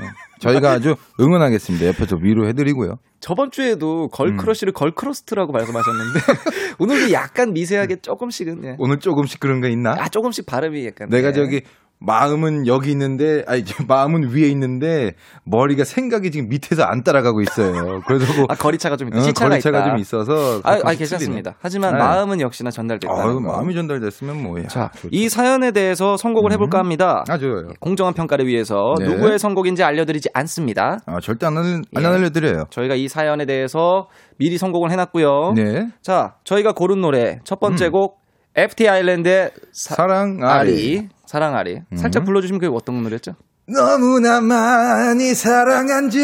S5: 예. 저희가 아주 응원하겠습니다. 옆에서 위로해드리고요.
S1: 저번 주에도
S5: 음.
S1: 걸크러쉬를 girl crust라고 말씀하셨는데 오늘도 약간 미세하게 조금씩은 예.
S5: 오늘 조금씩 그런 거 있나?
S1: 아 조금씩 발음이 약간
S5: 내가
S1: 예.
S5: 저기 마음은 여기 있는데 아니 저 마음은 위에 있는데 머리가 생각이 지금 밑에서 안 따라가고 있어요. 그래서 뭐
S1: 아 거리차가 좀 있다.
S5: 어,
S1: 시차가
S5: 거리차가
S1: 있다.
S5: 좀 있어서
S1: 아, 아 괜찮습니다. 하지만
S5: 네.
S1: 마음은 역시나 전달됐다.
S5: 아유, 마음이 전달됐으면 뭐야.
S1: 자,
S5: 좋죠.
S1: 이 사연에 대해서 선곡을 해볼까 합니다.
S5: 아 좋아요.
S1: 공정한 평가를 위해서
S5: 네.
S1: 누구의 선곡인지 알려드리지 않습니다.
S5: 아 절대 안, 알려,
S1: 예.
S5: 안 알려드려요.
S1: 저희가 이 사연에 대해서 미리 선곡을 해놨고요.
S5: 네.
S1: 자, 저희가 고른 노래 첫 번째 곡 FT 아일랜드의 사,
S5: 사랑
S1: 아리.
S5: 아리.
S1: 사랑아리. 살짝 불러주시면 그게 어떤 노래였죠?
S5: 너무나 많이 사랑한 죄.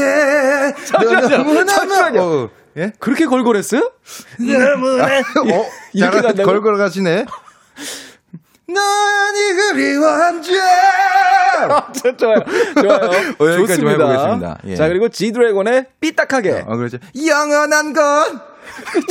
S1: 잠시만요.
S5: 너무나
S1: 잠시만요.
S5: 많- 어, 예?
S1: 그렇게 걸걸했어요?
S5: 어?
S1: 이렇게
S5: 잘? 걸걸 가시네. 넌이 그리워한 줄.
S1: 자, 좋아요. 좋아요.
S5: 어, 여기까지. 해보겠습니다. 예.
S1: 자, 그리고 지드래곤의 삐딱하게.
S5: 어, 그렇죠. 영원한 건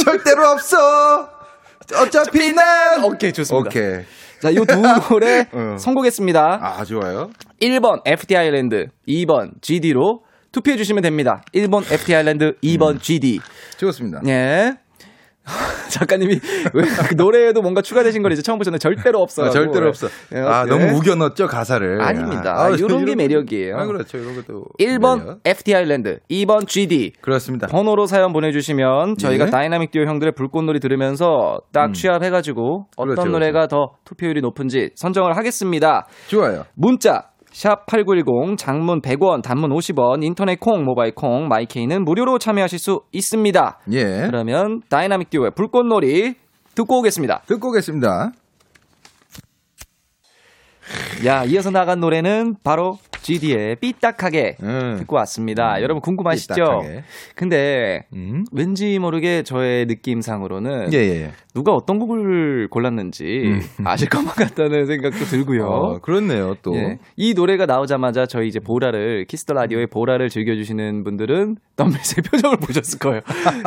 S5: 절대로 없어. 어차피 난.
S1: 오케이, 좋습니다.
S5: 오케이.
S1: 자, 이 두 노래
S5: 어.
S1: 선곡했습니다.
S5: 아, 좋아요.
S1: 1번 FT 아일랜드, 2번 GD로 투표해 주시면 됩니다. 1번 FT 아일랜드, 2번 GD.
S5: 좋습니다.
S1: 예. 작가님이 왜 노래에도 뭔가 추가되신 걸 이제 처음 보셨는데 절대로 없어요.
S5: 아, 절대로 없어.
S1: 예,
S5: 아,
S1: 예.
S5: 너무 우겨 넣었죠, 가사를.
S1: 아닙니다.
S5: 아,
S1: 이런 게
S5: 거-
S1: 매력이에요.
S5: 아, 그렇죠. 이런 것도.
S1: 1번
S5: 매력.
S1: FT 아일랜드, 2번 GD.
S5: 그렇습니다.
S1: 번호로 사연 보내주시면 저희가
S5: 예.
S1: 다이나믹 듀오 형들의 불꽃놀이 들으면서 딱 취합해가지고 어떤
S5: 음. 그렇죠,
S1: 노래가 더 투표율이 높은지 선정을 하겠습니다.
S5: 좋아요.
S1: 문자 샵8910 장문 100원 단문 50원 인터넷 콩 모바일 콩 마이케이는 무료로 참여하실 수 있습니다.
S5: 예.
S1: 그러면 다이나믹 듀오의 불꽃놀이 듣고 오겠습니다.
S5: 듣고 오겠습니다.
S1: 야 이어서 나간 노래는 바로 GD의 삐딱하게
S5: 음.
S1: 듣고 왔습니다. 여러분 궁금하시죠?
S5: 삐딱하게.
S1: 근데
S5: 음.
S1: 왠지 모르게 저의 느낌상으로는
S5: 예, 예, 예.
S1: 누가 어떤 곡을 골랐는지 아실 것만 같다는 생각도 들고요.
S5: 어, 그렇네요, 또.
S1: 예. 이 노래가 나오자마자 저희 이제 보라를 키스 더 라디오의 보라를 즐겨주시는 분들은 던밀스의 표정을 보셨을 거예요.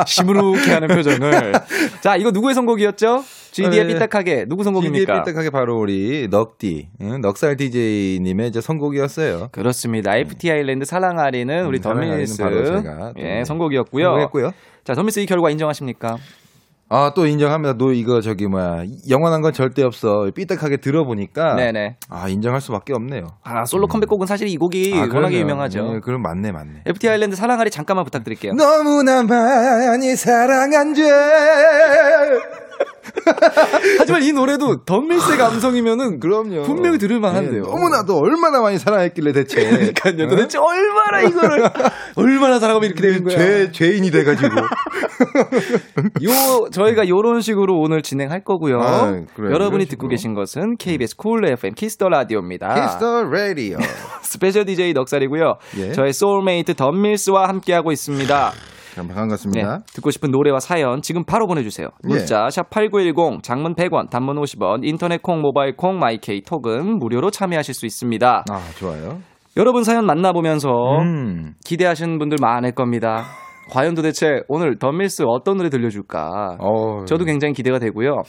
S1: 시무룩해 하는 표정을. 자, 이거 누구의 선곡이었죠? GD의
S5: 네.
S1: 삐딱하게 누구 선곡입니까?
S5: GD의 삐딱하게 바로 우리 넉디, 응? 넉살 DJ님의 이제 선곡이었어요.
S1: 그렇습니다. FT 아일랜드 사랑아리는 우리
S5: 음, 또
S1: 예,
S5: 네.
S1: 선곡이었고요.
S5: 했고요.
S1: 자, 덤밀스 이 결과 인정하십니까?
S5: 아, 또 인정합니다. 너 이거 저기 뭐야. 영원한 건 절대 없어. 삐딱하게 들어보니까.
S1: 네네.
S5: 아, 인정할 수밖에 없네요.
S1: 아, 솔로 컴백곡은 사실 이 곡이
S5: 아,
S1: 워낙에. 유명하죠.
S5: 네, 그럼 맞네, 맞네.
S1: FT 아일랜드 사랑아리 잠깐만 부탁드릴게요.
S5: 너무나 많이 사랑한 죄.
S1: 하지만 이 노래도 던밀스의 감성이면은
S5: 그럼요.
S1: 분명히 들을 만 한데요.
S5: 네, 너무나도 얼마나 많이 사랑했길래 대체.
S1: 그러니까요. 도대체 얼마나 이거를 얼마나 사랑하면 이렇게 되는 거야.
S5: 죄, 죄인이 돼 가지고.
S1: 요 저희가 요런 식으로 오늘 진행할 거고요.
S5: 아, 그래요.
S1: 여러분이 듣고
S5: 식으로.
S1: 계신 것은 KBS 쿨 FM 키스 더 라디오입니다.
S5: The radio.
S1: 스페셜 DJ 넉살이고요.
S5: 예.
S1: 저의 소울메이트 던밀스와 함께하고 있습니다.
S5: 참
S1: 네,
S5: 반갑습니다.
S1: 듣고 싶은 노래와 사연 지금 바로 보내주세요.
S5: 예.
S1: 문자 샵 #8910 장문 100원, 단문 50원, 인터넷 콩, 모바일 콩, 마이케이 톡은 무료로 참여하실 수 있습니다.
S5: 아, 좋아요.
S1: 여러분 사연 만나보면서
S5: 음.
S1: 기대하시는 분들 많을 겁니다. 과연 도대체 오늘 던밀스 어떤 노래 들려줄까?
S5: 어,
S1: 저도 굉장히 기대가 되고요.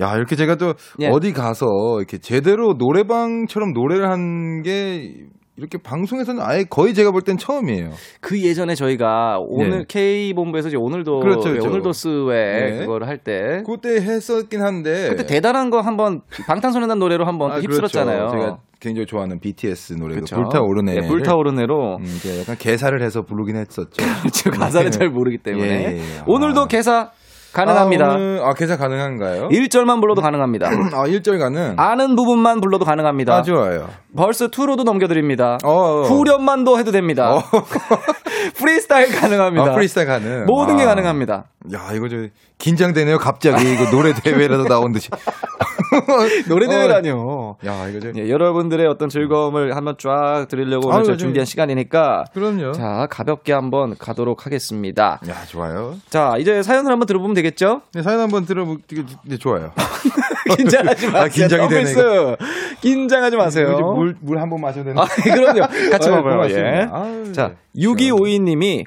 S5: 야, 이렇게 제가 또
S1: 예.
S5: 어디 가서 이렇게 제대로 노래방처럼 노래를 한 게 이렇게 방송에서는 아예 거의 제가 볼 땐 처음이에요.
S1: 그 예전에 저희가 오늘
S5: 예.
S1: K 본부에서 이제 오늘도
S5: 그렇죠, 그렇죠.
S1: 오늘도 스웨
S5: 네.
S1: 그거를 할때
S5: 그때 했었긴 한데.
S1: 그때 대단한 거 한번 방탄소년단 노래로 한번 또
S5: 아,
S1: 휩쓸었잖아요.
S5: 그렇죠. 제가 개인적으로 좋아하는 BTS 노래도
S1: 그렇죠.
S5: 불타오르네.
S1: 네, 불타오르네로
S5: 음, 약간 개사를 해서 부르긴 했었죠.
S1: 지금 가사를
S5: 네.
S1: 잘 모르기 때문에
S5: 예, 예.
S1: 오늘도
S5: 아.
S1: 개사 가능합니다.
S5: 아, 오늘, 아, 개사 가능한가요?
S1: 1절만 불러도 가능합니다.
S5: 아, 1절 가능?
S1: 아는 부분만 불러도 가능합니다.
S5: 아, 좋아요.
S1: 벌써 2로도 넘겨드립니다.
S5: 어, 어.
S1: 후렴만도 해도 됩니다.
S5: 어.
S1: 프리스타일 가능합니다.
S5: 아, 프리스타일 가능.
S1: 모든 게
S5: 아.
S1: 가능합니다.
S5: 야, 이거 저 긴장되네요. 갑자기 이거 노래 대회라도 나온 듯이.
S1: 노래
S5: 어.
S1: 대회라뇨.
S5: 야, 이거 저
S1: 예, 여러분들의 어떤 즐거움을 한번 쫙 드리려고 오늘
S5: 저-
S1: 준비한 시간이니까
S5: 그럼요.
S1: 자 가볍게 한번 가도록 하겠습니다.
S5: 야, 좋아요.
S1: 자 이제 사연을 한번 들어보면 되겠죠?
S5: 네, 사연 한번 들어보기 네, 좋아요.
S1: 긴장하지 마세요.
S5: 아, 긴장이 되네,
S1: 던밀스. 긴장하지 마세요.
S5: 물, 물 한 번 마셔야 되나?
S1: 아, 그럼요. 같이
S5: 아유,
S1: 먹어요.
S5: 고맙습니다.
S1: 예.
S5: 아유,
S1: 자,
S5: 네.
S1: 6252님이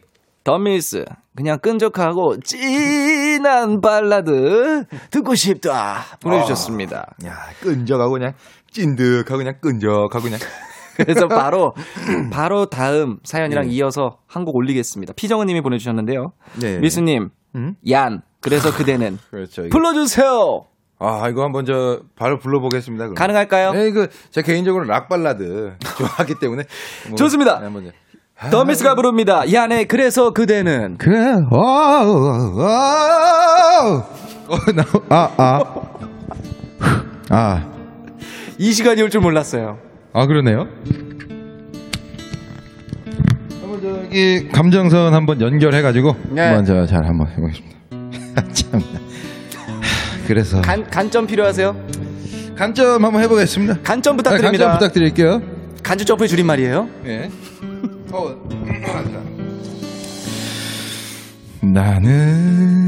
S1: 던밀스 그냥 끈적하고 진한 발라드 듣고 싶다 보내주셨습니다.
S5: 야, 끈적하고 그냥 찐득하고 그냥 끈적하고 그냥.
S1: 그래서 바로 바로 다음 사연이랑
S5: 네.
S1: 이어서 한 곡 올리겠습니다. 피정은님이 보내주셨는데요.
S5: 네.
S1: 미스님,
S5: 음?
S1: 얀. 그래서 그대는
S5: 그렇죠.
S1: 불러주세요.
S5: 아, 이거 한번 저 바로 불러보겠습니다. 그럼.
S1: 가능할까요?
S5: 네, 이거 제 개인적으로 락 발라드 좋아하기 때문에 뭐,
S1: 좋습니다.
S5: 네, 한번 이제.
S1: 더미스가 부릅니다. 얀의 그래서 그대는
S5: 그래, 어, 어, 어, 나, 아, 아, 아,
S1: 이 시간이 올 줄 몰랐어요.
S5: 아 그러네요. 한번 저기 감정선 한번 연결해가지고
S1: 네.
S5: 한번 저 잘 한번 해보겠습니다. 참. 그래서
S1: 간, 간점 필요하세요?
S5: 간점 한번 해보겠습니다.
S1: 간점
S5: 아,
S1: 부탁드립니다.
S5: 간점 부탁드릴게요.
S1: 간주 점프의 줄임말이에요.
S5: 예. 어, 나는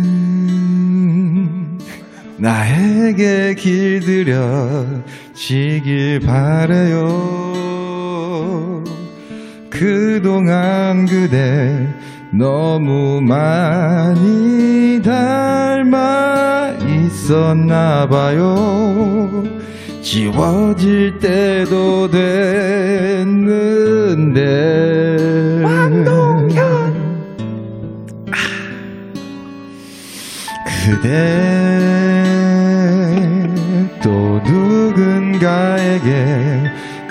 S5: 나에게 길들여지길 바래요. 그동안 그대 너무 많이 닮아 있었나 봐요. 지워질 때도 됐는데. 그대 또 누군가에게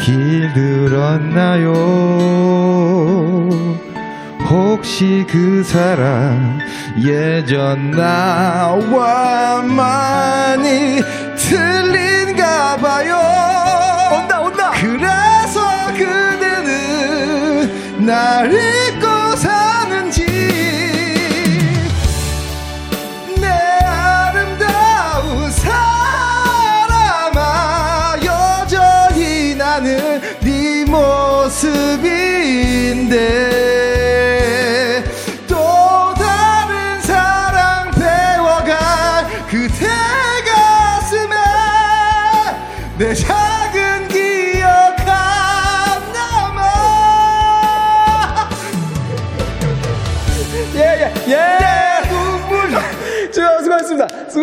S5: 길들었나요? 혹시 그 사람 예전 나와 많이 틀린 가 봐요. 온다 온다. 그래서 그대는 날 잊고 사는지 내 아름다운 사람아 여전히 나는 네 모습인데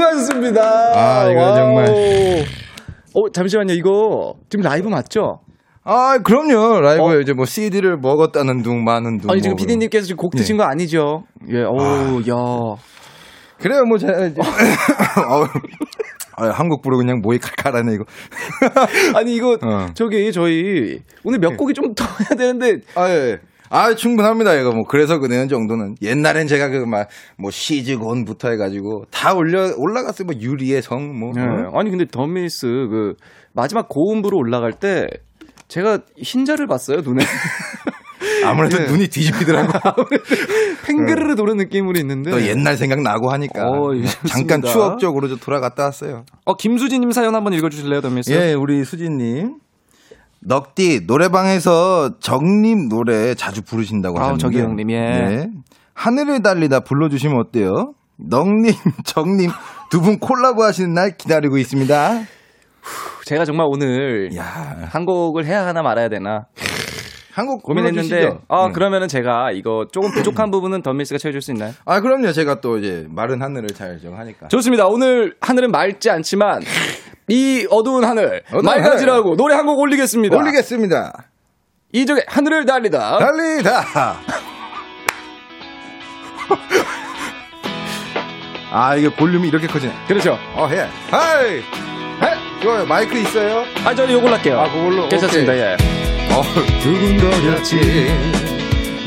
S1: 수고하셨습니다.
S5: 아, 이거
S1: 와우.
S5: 정말.
S1: 어, 잠시만요. 이거 지금 라이브 맞죠?
S5: 아, 그럼요. 라이브
S1: 어?
S5: 이제 뭐 CD를 먹었다는 둥, 마는 둥.
S1: 아니, 지금
S5: 뭐.
S1: 피디님께서 지금 곡 드신 거 아니죠? 예, 어우, 야.
S5: 그래요, 뭐, 제가 아, 한국 부르 그냥 모이 칼칼하네, 이거.
S1: 아니, 이거,
S5: 어.
S1: 저기, 저희, 오늘 몇 곡이 좀 더 해야 되는데,
S5: 아, 예. 아, 충분합니다, 이거. 뭐, 그래서 그네는 정도는. 옛날엔 제가 그, 막, 뭐, 시즈곤부터 해가지고, 다 올려, 올라갔어요. 뭐, 유리의 성, 뭐.
S1: 예.
S5: 어?
S1: 아니, 근데 더미스, 그, 마지막 고음부로 올라갈 때, 제가 흰자를 봤어요, 눈에.
S5: 아무래도
S1: 예.
S5: 눈이 뒤집히더라고.
S1: 팽그르르 도는 느낌으로 있는데.
S5: 또 옛날 생각 나고 하니까.
S1: 어, 예,
S5: 잠깐. 추억적으로 좀 돌아갔다 왔어요.
S1: 어, 김수진님 사연 한번 읽어주실래요, 더미스?
S5: 예, 우리 수진님. 넉디 노래방에서 정님 노래 자주 부르신다고 하셨는데
S1: 저기 형님, 예.
S5: 네. 하늘을 달리다 불러주시면 어때요? 넉님, 정님 두 분 콜라보 하시는 날 기다리고 있습니다.
S1: 제가 정말 오늘
S5: 야,
S1: 한 곡을 해야 하나 말아야 되나
S5: 한국
S1: 고민했는데. 아,
S5: 응.
S1: 그러면은 제가 이거 조금 부족한 부분은 더미스가 채워줄 수 있나요?
S5: 아, 그럼요. 제가 또 이제 마른 하늘을 잘 정하니까.
S1: 좋습니다. 오늘 하늘은 맑지 않지만 이 어두운 하늘
S5: 어두운
S1: 맑아지라고 노래 한 곡 올리겠습니다.
S5: 올리겠습니다.
S1: 이적의 하늘을 달리다.
S5: 달리다. 아, 이게 볼륨이 이렇게 커지네.
S1: 그렇죠.
S5: 어, 해. 하이. 해. 좋아요. 마이크 있어요?
S1: 아, 저는 요걸 할게요.
S5: 아, 그걸로?
S1: 괜찮습니다.
S5: 오케이.
S1: 예.
S5: 어,
S1: 두근거렸지.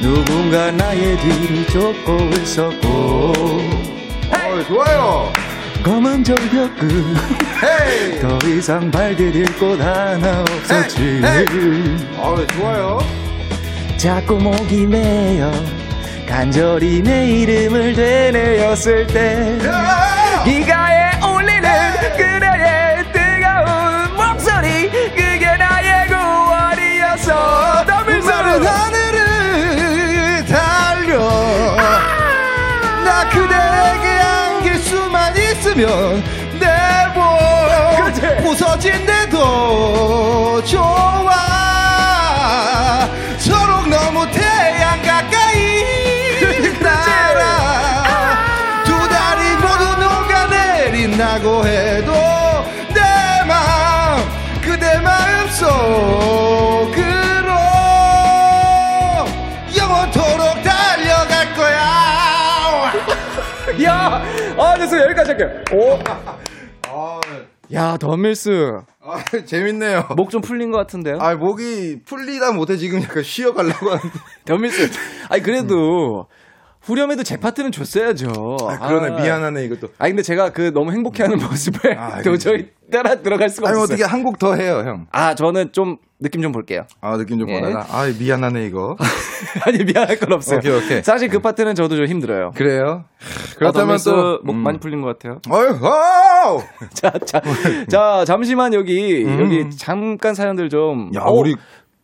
S1: 누군가 나의 뒤를 쫓고 있었고.
S5: 어, 좋아요.
S1: 검은 정벽 끝.
S5: 헤이.
S1: 더 이상 발디딜 곳 하나 없었지.
S5: 어, 좋아요.
S1: 자꾸 목이 메여 간절히 내 이름을 되뇌었을 때
S5: 야!
S1: 기가
S5: 있으면 내몸. 부서진대도
S1: 할게요. 오. 야 더밀스.
S5: 아, 재밌네요.
S1: 목 좀 풀린 것 같은데요?
S5: 아 목이 풀리다 못해 지금 약간 쉬어가려고 하는데.
S1: 더밀스. 아니 그래도 후렴에도 제 파트는 줬어야죠
S5: 아, 그러네
S1: 아.
S5: 미안하네 이것도
S1: 아니 근데 제가 그 너무 행복해하는 모습을
S5: 아,
S1: 도저히 따라 들어갈 수가
S5: 아니
S1: 없어요.
S5: 어떻게 한 곡 더 해요 형
S1: 아 저는 좀 느낌 좀 볼게요.
S5: 아 느낌 좀
S1: 예.
S5: 보다가 아 미안하네 이거
S1: 아니 미안할 건 없어요.
S5: 오케이, 오케이.
S1: 사실 그 파트는 저도 좀 힘들어요.
S5: 그래요
S1: 그렇다면
S5: 그렇다면
S1: 또목
S5: 음.
S1: 많이 풀린 것 같아요.
S5: 어휴
S1: 자, 자, 자 잠시만 여기 여기 잠깐 사연들 좀.
S5: 야
S1: 어,
S5: 우리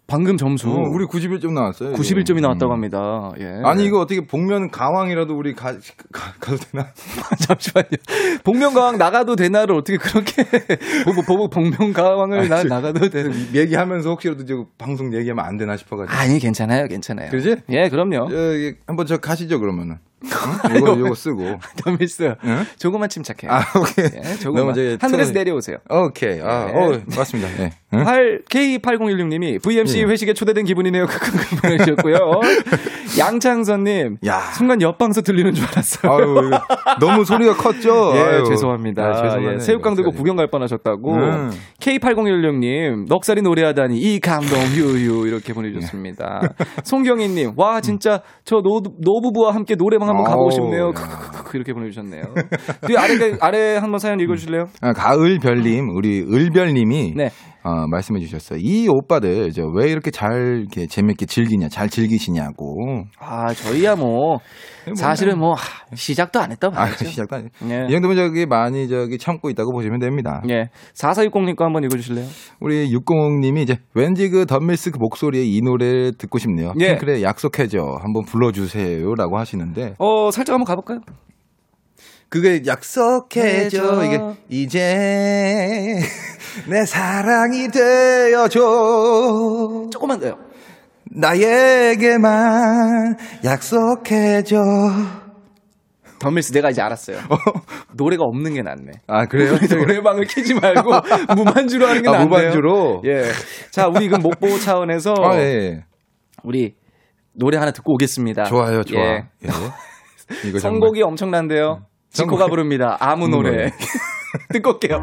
S1: 방금 점수
S5: 어, 우리 91점 나왔어요. 이거.
S1: 91점이 나왔다고
S5: 음.
S1: 합니다. 예.
S5: 아니 이거 어떻게 복면 가왕이라도 우리 가, 가 가 도 되나?
S1: 잠시만요. 복면 가왕 나가도 되나를 어떻게 그렇게 보고 복면 가왕을 나
S5: 아니,
S1: 나가도 되는
S5: 얘기하면서 혹시라도 저 방송 얘기하면 안 되나 싶어가지고.
S1: 아니 괜찮아요, 괜찮아요.
S5: 그러지?
S1: 예, 그럼요.
S5: 저기 한번 저 가시죠 그러면은. 응? 이거 이거 쓰고.
S1: 덤밀스
S5: 응?
S1: 조금만 침착해요.
S5: 아 오케이.
S1: 예, 조금만 하늘에서
S5: 틀어-
S1: 내려오세요.
S5: 오케이. 아,
S1: 네.
S5: 어, 맞습니다. 예. 응?
S1: 8, K8016님이 VMC
S5: 예.
S1: 회식에 초대된 기분이네요. 크크크 보내주셨고요. 양창선님,
S5: 야.
S1: 순간 옆방서 들리는 줄 알았어요.
S5: 아유, 너무 소리가 컸죠.
S1: 예,
S5: 아유.
S1: 죄송합니다.
S5: 아, 죄송하네요,
S1: 예, 새우깡 들고
S5: 넉살이.
S1: 구경 갈 뻔하셨다고.
S5: 음.
S1: K8016님, 넉살이 노래하다니 이 감동 휴휴 이렇게 보내주셨습니다. 송경희님, 와 진짜 저 노, 노부부와 함께 노래방 한번 가보고 싶네요.
S5: 야.
S1: 크크크크 이렇게 보내주셨네요. 뒤 아래 아래 한번 사연 읽어주실래요?
S5: 아, 가을별님, 우리 을별님이
S1: 네.
S5: 어, 말씀해 주셨어요. 이 오빠들 저왜 이렇게 잘 이렇게 재밌게 즐기냐, 잘 즐기시냐고.
S1: 아 저희야 뭐 사실은 뭐 하, 시작도 안 했다
S5: 아,
S1: 봐야죠.
S5: 시작도 아니.
S1: 예.
S5: 이 정도면 저기 많이 저기 참고 있다고 보시면 됩니다.
S1: 예. 4460님 거 한번 읽어주실래요?
S5: 우리 606님이 이제 왠지 그 덤밀스 그 목소리에 이 노래 듣고 싶네요.
S1: 예.
S5: 핑클의 약속해줘 한번 불러주세요라고 하시는데
S1: 어, 살짝 한번 가볼까요?
S5: 그게 약속해줘
S1: 해줘.
S5: 이게 이제 내 사랑이 되어줘
S1: 조금만 더요.
S5: 나에게만 약속해줘.
S1: 덤밀스 내가 이제 알았어요. 노래가 없는 게 낫네.
S5: 아 그래요?
S1: 노래방을 키지 말고 무반주로 하는 게
S5: 아,
S1: 낫네요.
S5: 무반주로?
S1: 예. 자, 우리 그 목보 차원에서
S5: 아, 예.
S1: 우리 노래 하나 듣고 오겠습니다.
S5: 좋아요, 좋아.
S1: 예.
S5: 예. 이거
S1: 선곡이 엄청난데요. 지코가
S5: 선곡이-
S1: 부릅니다. 아무 노래.
S5: 노래.
S1: 듣고 올게요.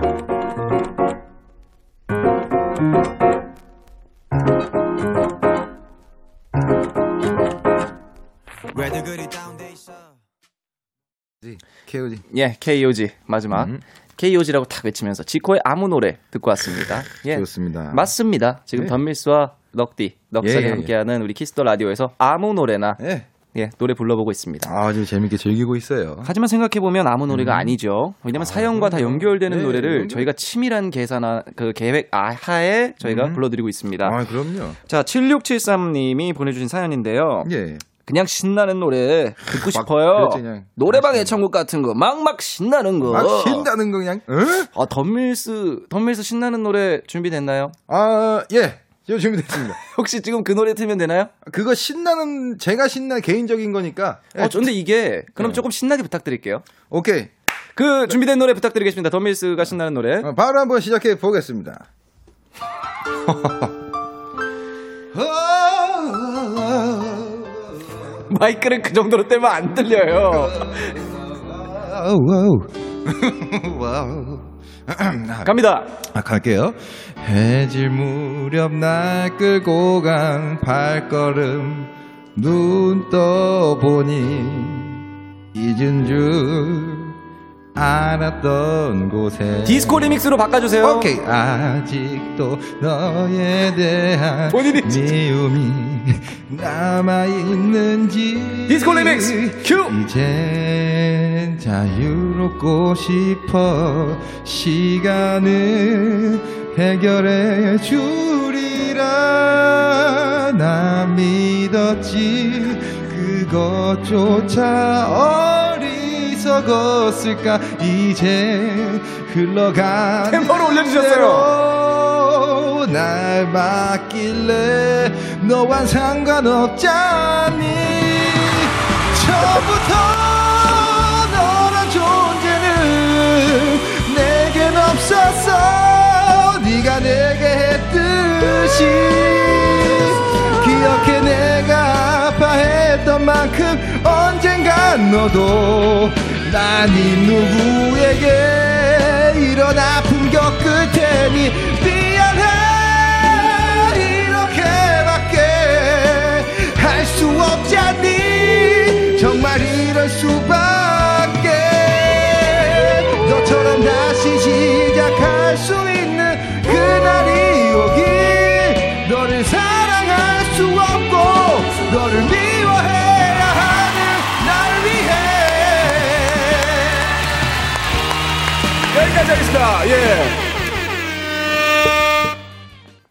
S5: KOZ.
S1: 예, KOZ 마지막.
S5: 음.
S1: KOZ라고 탁 외치면서 지코의 아무 노래 듣고 왔습니다. 예.
S5: 좋습니다.
S1: 맞습니다. 지금
S5: 네.
S1: 던밀스와 넉디, 넉살이
S5: 예, 예, 예.
S1: 함께하는 우리 키스 더 라디오에서 아무 노래나
S5: 예.
S1: 예, 노래 불러보고 있습니다.
S5: 아주 재밌게 즐기고 있어요.
S1: 하지만 생각해보면 아무 노래가 아니죠. 왜냐면 사연과 다 연결되는
S5: 네,
S1: 노래를
S5: 연결-
S1: 저희가 치밀한 계산한 그 계획 아, 하에 저희가
S5: 음.
S1: 불러드리고 있습니다.
S5: 아, 그럼요.
S1: 자, 7673님이 보내주신 사연인데요.
S5: 예.
S1: 그냥 신나는 노래 듣고
S5: 막,
S1: 싶어요.
S5: 그렇지, 그냥.
S1: 노래방. 애창곡 같은 거 막 막 신나는 거.
S5: 막 신다는 거 그냥. 응?
S1: 아, 덤밀스, 덤밀스 신나는 노래 준비됐나요?
S5: 아, 예. 저 준비됐습니다.
S1: 혹시 지금 그 노래 틀면 되나요?
S5: 그거 신나는 제가 신나 개인적인 거니까. 예.
S1: 어, 근데 이게 그럼
S5: 네.
S1: 조금 신나게 부탁드릴게요.
S5: 오케이.
S1: 그 준비된 노래 부탁드리겠습니다. 덤밀스가 신나는 노래.
S5: 어, 바로 한번 시작해 보겠습니다.
S1: 마이크를 그 정도로 떼면 안 들려요. 갑니다.
S5: 아, 갈게요. 해질 무렵 날 끌고 간 발걸음 눈 떠보니 잊은 줄 알았던 곳에
S1: 디스코 리믹스로 바꿔주세요.
S5: 오케이 아직도 너에 대한
S1: 본인이
S5: 미움이 남아 있는지
S1: 디스코 리믹스 큐.
S5: 이젠 자유롭고 싶어 시간을 해결해 주리라 나 믿었지 그것조차 어리석었을까? 이제 흘러간
S1: 템포를 올려주셨어요.
S5: 날 맡길래 너와 상관없잖니. 처음부터 너란 존재는 내겐 없었어. 네가 내게 했듯이 기억해 내가 아파했던 만큼 언젠간 너도 난이 누구에게 이런 아픔 겪을 테니
S1: 하겠습니다. 예.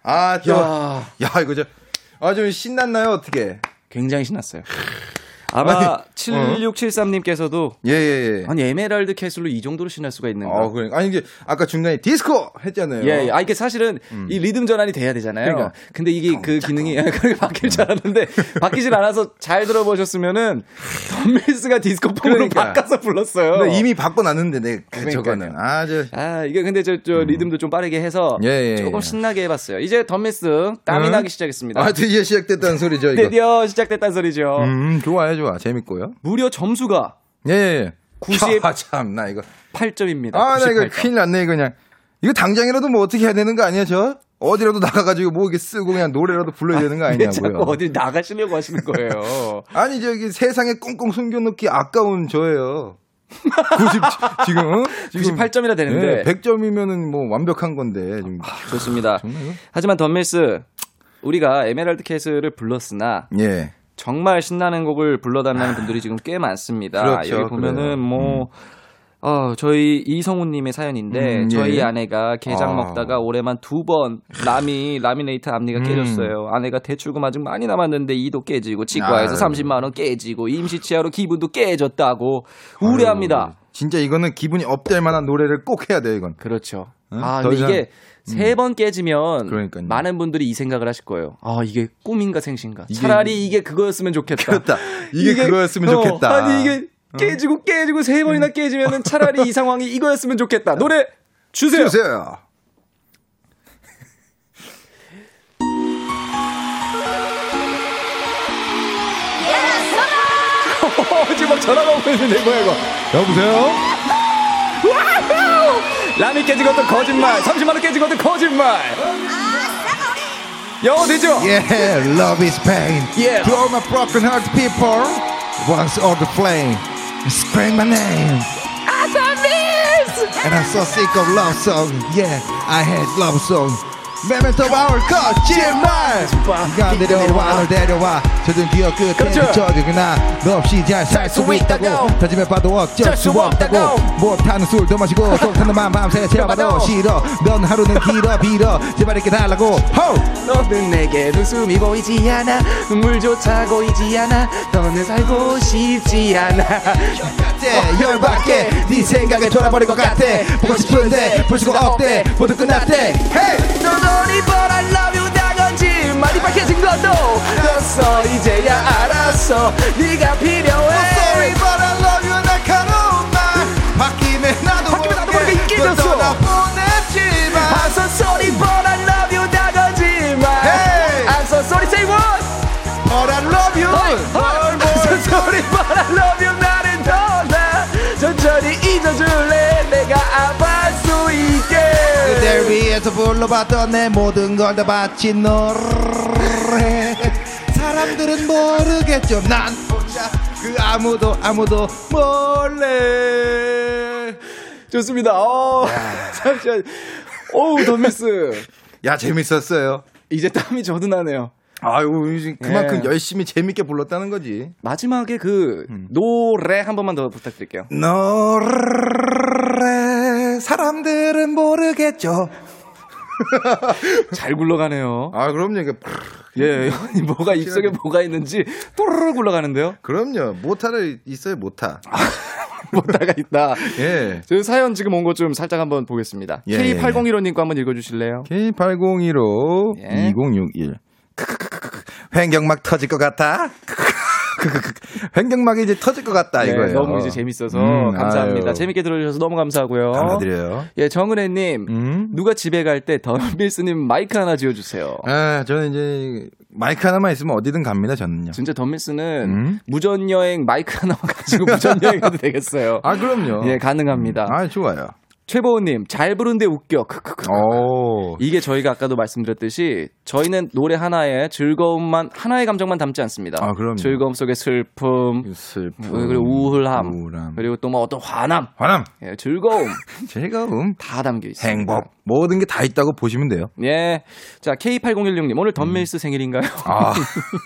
S5: 아, 저,
S1: 야.
S5: 야, 이거 저 아, 좀 신났나요? 어떻게?
S1: 굉장히 신났어요. 아마
S5: 아니, 어.
S1: 7673님께서도
S5: 예, 예, 예.
S1: 아니 에메랄드 캐슬로 이 정도로 신날 수가 있는가?
S5: 어, 그러니까. 아니, 이게 아까 중간에 디스코 했잖아요.
S1: 예, 예. 아, 이게 사실은 이 리듬 전환이 돼야 되잖아요.
S5: 그러니까.
S1: 근데 이게 그 기능이 그렇게 바뀔 줄 알았는데 바뀌질 않아서 잘 들어보셨으면은 던밀스가 디스코 폼으로
S5: 그러니까.
S1: 바꿔서 불렀어요.
S5: 이미 바꿔 놨는데, 내, 그. 저거는. 아, 저.
S1: 아, 이게 근데 저, 저 리듬도 좀 빠르게 해서
S5: 예, 예,
S1: 조금
S5: 예.
S1: 신나게 해봤어요. 이제 덤밀스 땀이
S5: 응?
S1: 나기 시작했습니다.
S5: 아, 드디어 시작됐다는 소리죠, 이거.
S1: 드디어 시작됐다는 소리죠.
S5: 음, 좋아요, 좋아. 재밌고요.
S1: 무려 점수가
S5: 예, 예, 예.
S1: 90
S5: 아, 참, 나 이거.
S1: 8점입니다.
S5: 아, 나 이거
S1: 98점.
S5: 큰일 났네, 그냥. 이거 당장이라도 뭐 어떻게 해야 되는 거 아니야, 저? 어디라도 나가가지고 뭐 이렇게 쓰고 그냥 노래라도 불러야 되는
S1: 거왜 자꾸
S5: 아니냐고요.
S1: 어디 나가시려고 하시는 거예요.
S5: 아니, 저기 세상에 꽁꽁 숨겨놓기 아까운 저예요. 90, 지금, 어? 지금
S1: 98점이나 되는데.
S5: 100점이면은 뭐 완벽한 건데. 지금.
S1: 좋습니다.
S5: 정말 이거?
S1: 하지만 던밀스 우리가 에메랄드 캐슬을 불렀으나
S5: 예.
S1: 정말 신나는 곡을 불러달라는 분들이 지금 꽤 많습니다.
S5: 그렇죠,
S1: 여기 보면은
S5: 그래요.
S1: 뭐 어, 저희 이성우님의 사연인데
S5: 음,
S1: 저희
S5: 예.
S1: 아내가 게장
S5: 아.
S1: 먹다가 올해만 두 번 라미 라미네이트 앞니가
S5: 음.
S1: 깨졌어요. 아내가 대출금 아직 많이 남았는데 이도 깨지고 치과에서
S5: 아유.
S1: 30만 원 깨지고 임시 치아로 기분도 깨졌다고 우려합니다.
S5: 진짜 이거는 기분이 업될 만한 노래를 꼭 해야 돼요, 이건.
S1: 그렇죠.
S5: 응?
S1: 아,
S5: 더
S1: 근데
S5: 이상-
S1: 이게 세번 깨지면
S5: 그러니까요.
S1: 많은 분들이 이 생각을 하실 거예요. 아, 이게 꿈인가 생신가.
S5: 이게-
S1: 차라리 이게 그거였으면 좋겠다.
S5: 그렇다. 이게 그거였으면
S1: 어,
S5: 좋겠다.
S1: 아니, 이게 깨지고 깨지고 세 번이나 깨지면은 차라리 이 상황이 이거였으면 좋겠다. 노래 주세요.
S5: 주세요.
S1: 어, 지금 막 전화가 오고 있는데 뭐야 이거.
S5: 여보세요?
S1: 라미 깨진 것도 거짓말. 30만 원 깨진 것도 거짓말. 영어 되죠?
S5: Yeah, love is pain.
S1: Yeah.
S5: To all my broken heart people, once all the flame, scream my name. And I'm so sick of love song. Yeah, I hate love song. Memento our 거짓말. 네가 내려와 널 데려와. 젖은 기억 끝에
S1: 그렇죠.
S5: 저주구나 너 없이 잘 살 수 있다고. 다짐해 봐도 어쩔 수 없다고. 못하는 술도 마시고 속타는 맘 밤새 채워봐도 싫어. 넌 하루는 길어 빌어. 제발 이렇게 달라고. 호!
S1: 너는 내게 웃음이 보이지 않아. 눈물조차 고이지 않아. 너는 살고 싶지 않아.
S5: 같아 열받게. 네 생각에 돌아버릴 것 같아. 보고 싶은데 볼 수가 없대. 모두 끝났대!
S1: 너 너니 but I love you 다 거짓말이 밝혀진 것도 떴어 이제야 알았어 네가 필요해
S5: Sorry but I love you 날카로운 말 바뀌면 나도
S1: 바뀌면 나도 모르게 인기
S5: 널
S1: 줬어.
S5: 떠나보냈지만
S1: I'm so sorry but I love you 다 거짓말
S5: Hey!
S1: I'm so sorry say what
S5: But I love you
S1: I'm so sorry but I love you 나를 떠나 천천히 잊어줄
S5: 위해서 불러봤던 내 모든 걸 다 바친 노래 사람들은 모르겠죠. 난 혼자 그 아무도 아무도 몰래.
S1: 좋습니다. 어, 잠시만 어우 덤미스.
S5: 야 재밌었어요.
S1: 이제 땀이 저도 나네요.
S5: 아유 그만큼
S1: 예.
S5: 열심히 재밌게 불렀다는 거지.
S1: 마지막에 그 노래 한 번만 더 부탁드릴게요.
S5: 노래. 사람들은 모르겠죠
S1: 잘 굴러가네요.
S5: 아 그럼요 이게
S1: 예, 뭐가 입속에 뭐가 있는지 또르르 굴러가는데요.
S5: 그럼요 모타를 있어요 모타
S1: 뭐다가 있다. 예저 사연 지금 온거좀 살짝 한번 보겠습니다.
S5: 예,
S1: K8015님 거 한번 읽어주실래요?
S5: K8015
S1: 예.
S5: 2061 횡격막 터질 것 같아 횡격막이 이제 터질 것 같다
S1: 네,
S5: 이거예요
S1: 너무 이제 재밌어서
S5: 음,
S1: 감사합니다.
S5: 아유.
S1: 재밌게 들어주셔서 너무 감사하고요.
S5: 감사드려요
S1: 예, 정은혜님.
S5: 음.
S1: 누가 집에 갈 때 덤밀스님 마이크 하나 지어주세요.
S5: 아 저는 이제 마이크 하나만 있으면 어디든 갑니다 저는요
S1: 진짜 덤밀스는
S5: 음.
S1: 무전 여행 마이크 하나만 가지고 무전 여행해도 되겠어요.
S5: 아 그럼요
S1: 예, 가능합니다.
S5: 아 좋아요
S1: 최보우님, 잘 부른데 웃겨. 크크크.
S5: 오
S1: 이게 저희가 아까도 말씀드렸듯이 저희는 노래 하나에 즐거움만 하나의 감정만 담지 않습니다.
S5: 아, 그럼요.
S1: 즐거움 속에 슬픔,
S5: 슬픔
S1: 그리고 우울함,
S5: 우울함.
S1: 그리고 또 뭐 어떤 화남,
S5: 화남
S1: 예, 즐거움
S5: 즐거움
S1: 다 담겨 있습니다.
S5: 행복 모든 게 다 있다고 보시면 돼요
S1: 예. 자, K8016님, 오늘 덤밀스 생일인가요?
S5: 아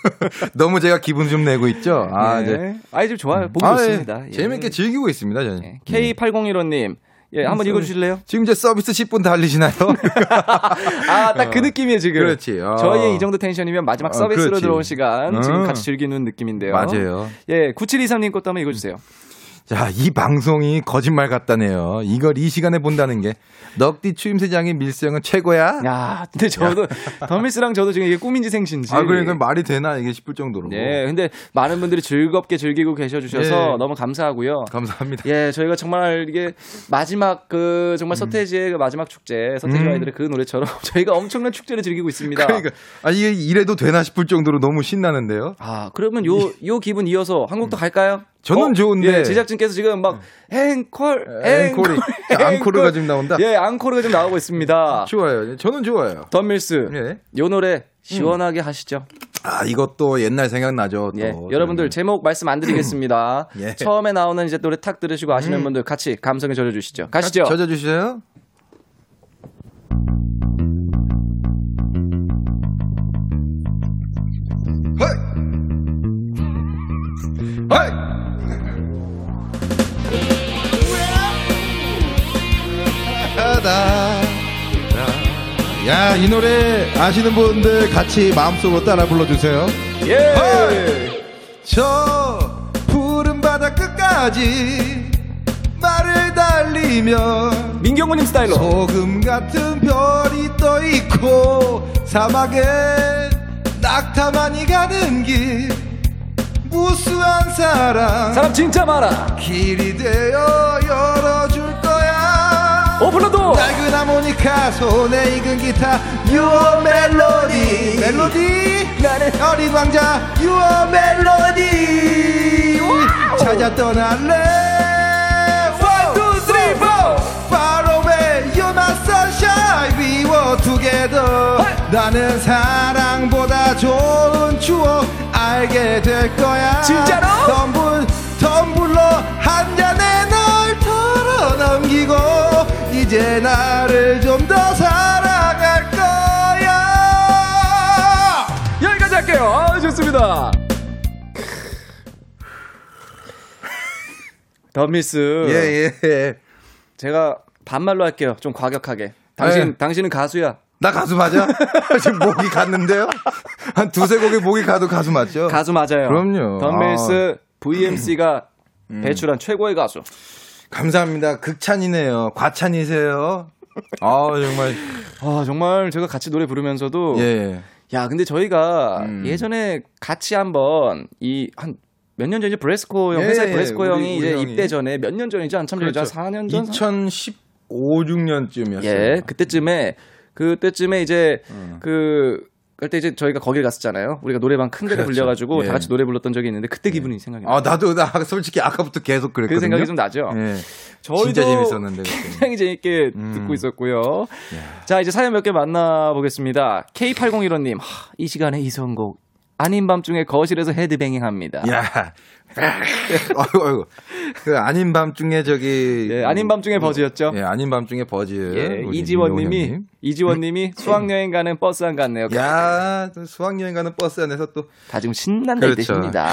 S5: 너무 제가 기분 좀 내고 있죠 아
S1: 예.
S5: 이제
S1: 아이, 좀 좋아요. 보기
S5: 아, 예.
S1: 좋습니다. 예.
S5: 재밌게 즐기고 있습니다 저는
S1: 예. K8015님, 예, 한번 읽어 주실래요?
S5: 지금 이제 서비스 10분 달리시나요?
S1: 아, 딱 그 느낌이에요, 지금.
S5: 그렇지. 어.
S1: 저희의 이 정도 텐션이면 마지막
S5: 어,
S1: 서비스로
S5: 그렇지.
S1: 들어온 시간 지금
S5: 음.
S1: 같이 즐기는 느낌인데요.
S5: 맞아요.
S1: 예, 9723님 것도 한번 읽어 주세요.
S5: 자, 이 방송이 거짓말 같다네요. 이걸 이 시간에 본다는 게 넉디 추임새장의 밀성은 최고야.
S1: 야, 근데 저도 덤미스랑 저도 지금 이게 꿈인지 생신지.
S5: 아, 그러니까 말이 되나 이게 싶을 정도로.
S1: 예, 근데 많은 분들이 즐겁게 즐기고 계셔 주셔서
S5: 예.
S1: 너무 감사하고요.
S5: 감사합니다.
S1: 예, 저희가 정말 이게 마지막 그 정말 서태지의 그 마지막 축제, 서태지
S5: 음.
S1: 아이들의 그 노래처럼 저희가 엄청난 축제를 즐기고 있습니다.
S5: 그러니까 아 이게 이래도 되나 싶을 정도로 너무 신나는데요.
S1: 아, 그러면 요, 요 기분 이어서 한 곡도 갈까요?
S5: 저는 좋은데.
S1: 예, 제작진께서 지금 막, 앵콜,
S5: 앵콜이. 자, 앙코르가 지금 나온다?
S1: 예, 앙코르가 지금 나오고 있습니다.
S5: 좋아요. 저는 좋아요.
S1: 덤밀스,
S5: 예.
S1: 요 노래 시원하게 하시죠.
S5: 아 이것도 옛날 생각나죠. 또.
S1: 예, 여러분들 제목 말씀 안 드리겠습니다.
S5: 예.
S1: 처음에 나오는 이제 노래 탁 들으시고 아시는 분들 같이 감성에 젖어 주시죠. 가시죠.
S5: 젖어 주세요.
S6: 야, 이 노래 아시는 분들 같이 마음속으로 따라 불러주세요.
S1: 예.
S5: 저 푸른 바다 끝까지 말을 달리면
S1: 민경호님 스타일로.
S5: 소금 같은 별이 떠 있고 사막에 낙타만이 가는 길 무수한 사랑
S1: 사람 진짜 많아.
S5: 길이 되어 열어줄
S1: 오플러도.
S5: 낡은 하모니카 손에 익은 기타 유어 멜로디. 멜로디? 나는 어린 왕자 유어 멜로디. 찾아 떠날래? One, two, three, four! Far away you're my sunshine. We were together. 나는 사랑보다 좋은 추억 알게 될 거야.
S1: 진짜로?
S5: 덤불 이제 나를 좀 더 사랑할 거야
S1: 여기까지 할게요. 아, 좋습니다. 덤미스.
S5: 예예
S1: 제가 반말로 할게요. 좀 과격하게. 당신,
S5: 예.
S1: 당신은 가수야.
S5: 나 가수 맞아? 지금 목이 갔는데요? 한 두세 곡의 목이 가도 가수 맞죠?
S1: 가수 맞아요.
S5: 그럼요. 아. 음.
S1: 덤밀스 VMC가 배출한 최고의 가수.
S5: 감사합니다. 극찬이네요. 과찬이세요. 아 정말
S1: 아, 정말 제가 같이 노래 부르면서도
S5: 예.
S1: 야, 근데 저희가
S5: 음.
S1: 예전에 같이 한번 이 한 몇 년 전이죠? 브레스코 형,
S5: 예,
S1: 회사의
S5: 예,
S1: 브레스코
S5: 우리-
S1: 형이
S5: 우리
S1: 이제
S5: 형이.
S1: 입대 전에 몇 년 전이죠? 한참 전이죠?
S5: 그렇죠.
S1: 한 4년 전?
S5: 2015, 6년쯤이었어요.
S1: 예, 그때쯤에 그때쯤에 이제
S5: 음.
S1: 그 그때 이제 저희가 거길 갔었잖아요. 우리가 노래방 큰 데를
S5: 그렇죠.
S1: 불려가지고
S5: 예.
S1: 다 같이 노래 불렀던 적이 있는데 그때 기분이 생각이 나요.
S5: 아 나도 나 솔직히 아까부터 계속 그랬거든요.
S1: 그 생각이 좀 나죠.
S5: 예.
S1: 저희도
S5: 진짜 재밌었는데 그때.
S1: 굉장히 재밌게
S5: 음.
S1: 듣고 있었고요. 자, 이제 사연 몇 개 만나보겠습니다. K8015님, 하, 이 시간에 이 선곡. 아닌 밤중에 거실에서 헤드뱅잉 합니다.
S5: 야. 아이고, 아이고. 그 아닌 밤중에 저기.
S1: 예, 아닌 밤중에 버즈였죠.
S5: 예, 아닌 밤중에 버즈.
S1: 예, 이지원님이. 이지원님이 수학여행 가는 버스 안 갔네요.
S5: 야, 또 수학여행 가는 버스 안에서 또
S1: 다 지금 신난다 이
S5: 그렇죠.
S1: 뜻입니다.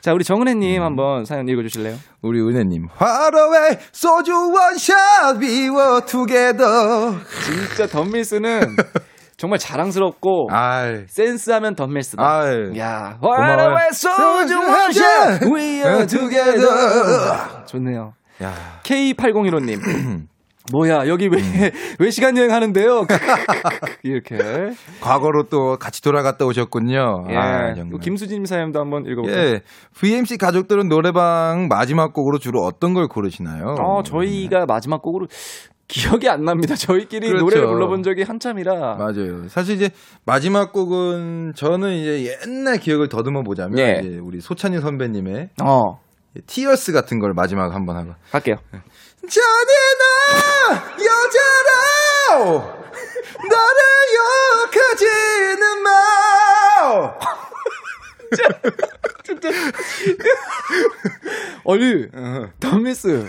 S1: 자, 우리 정은혜님 한번 사연 읽어주실래요?
S5: 우리 은혜님. Away, 소주 원샷, were together.
S1: 진짜 덤밀스는 정말 자랑스럽고
S5: 아이.
S1: 센스하면 덤밀스다.
S5: 아이.
S1: 야. 와라와 원샷, we are together. 좋네요.
S5: 야.
S1: K8015님. 뭐야, 여기 왜, 왜 시간 여행 하는데요? 이렇게.
S5: 과거로 또 같이 돌아갔다 오셨군요.
S1: 예.
S5: 아.
S1: 김수진 사연도 한번 읽어볼게요.
S5: 예. VMC 가족들은 노래방 마지막 곡으로 주로 어떤 걸 고르시나요?
S1: 어, 저희가 마지막 곡으로 기억이 안 납니다. 저희끼리
S5: 그렇죠.
S1: 노래를 불러본 적이 한참이라.
S5: 맞아요. 사실 이제 마지막 곡은 저는 이제 옛날 기억을 더듬어 보자면
S1: 예.
S5: 이제 우리 소찬희 선배님의
S1: 어,
S5: 티어스 같은 걸 마지막 한번 하고
S1: 갈게요.
S5: 잔인한 여자라 나를 욕하지는 마
S1: 어리, 덤미스.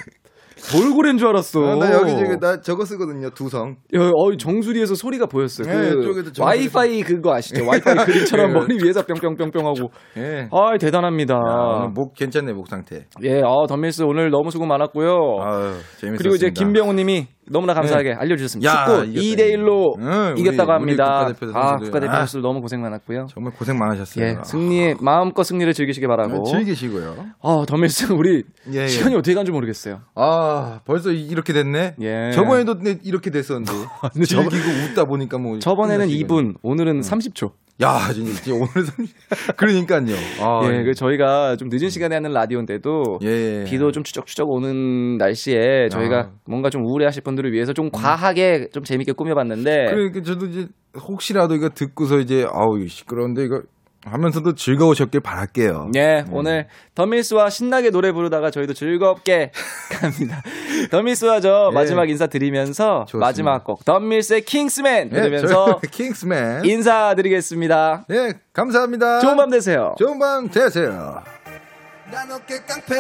S1: 돌고래인 줄 알았어.
S5: 아, 나 여기 지금 나 저거 쓰거든요. 두성.
S1: 야, 어, 정수리에서 소리가 보였어요.
S5: 네,
S1: 그 와이파이 그거 아시죠? 와이파이 그림처럼
S5: 예.
S1: 머리 위에서 뿅뿅뿅뿅 하고.
S5: 예.
S1: 아, 대단합니다.
S5: 아, 오늘 목 괜찮네 목 상태.
S1: 예, 아, 덤밀스 오늘 너무 수고 많았고요.
S5: 아유, 재밌었습니다.
S1: 그리고 이제 김병호 님이 너무나 감사하게 알려주셨습니다.
S5: 야,
S1: 축구
S5: 이겼다,
S1: 2대 1로
S5: 응, 우리-
S1: 이겼다고
S5: 우리
S1: 합니다.
S5: 국가대표
S1: 아. 국가대표
S5: 아.
S1: 선수들 너무 고생 많았고요.
S5: 정말 고생 많으셨어요.
S1: 예, 승리에 마음껏 승리를 즐기시기 바라고.
S5: 아, 즐기시고요.
S1: 아, 덤밀스 우리
S5: 예, 예.
S1: 시간이 어떻게 간줄 모르겠어요.
S5: 아, 벌써 이- 이렇게 됐네.
S1: 예.
S5: 저번에도 네, 이렇게 됐었는데. 즐기고 웃다 보니까 뭐.
S1: 저번에는
S5: 끝났지,
S1: 2분, 오늘은 30초.
S5: 야, 진짜, 오늘 선- 그러니까요. 아,
S1: 예, 그 저희가 좀 늦은 시간에 하는 라디오인데도
S5: 예.
S1: 비도 좀 추적추적 오는 날씨에 저희가
S5: 아.
S1: 뭔가 좀 우울해하실 분들을 위해서 좀 과하게 좀 재밌게 꾸며봤는데
S5: 그러니까 저도 이제 혹시라도 이거 듣고서 이제 아우 시끄러운데 이거 하면서도 즐거우셨길 바랄게요.
S1: 예, 오늘 더밀스와 신나게 노래 부르다가 저희도 즐겁게 갑니다. 더밀스와 저
S5: 예.
S1: 마지막 인사 드리면서
S5: 좋습니다.
S1: 마지막 곡 더밀스의 킹스맨
S5: 예,
S1: 들으면서
S5: 저희 킹스맨.
S1: 인사드리겠습니다.
S5: 예, 감사합니다.
S1: 좋은 밤 되세요.
S5: 좋은 밤 되세요.
S4: 난 어깨 깡패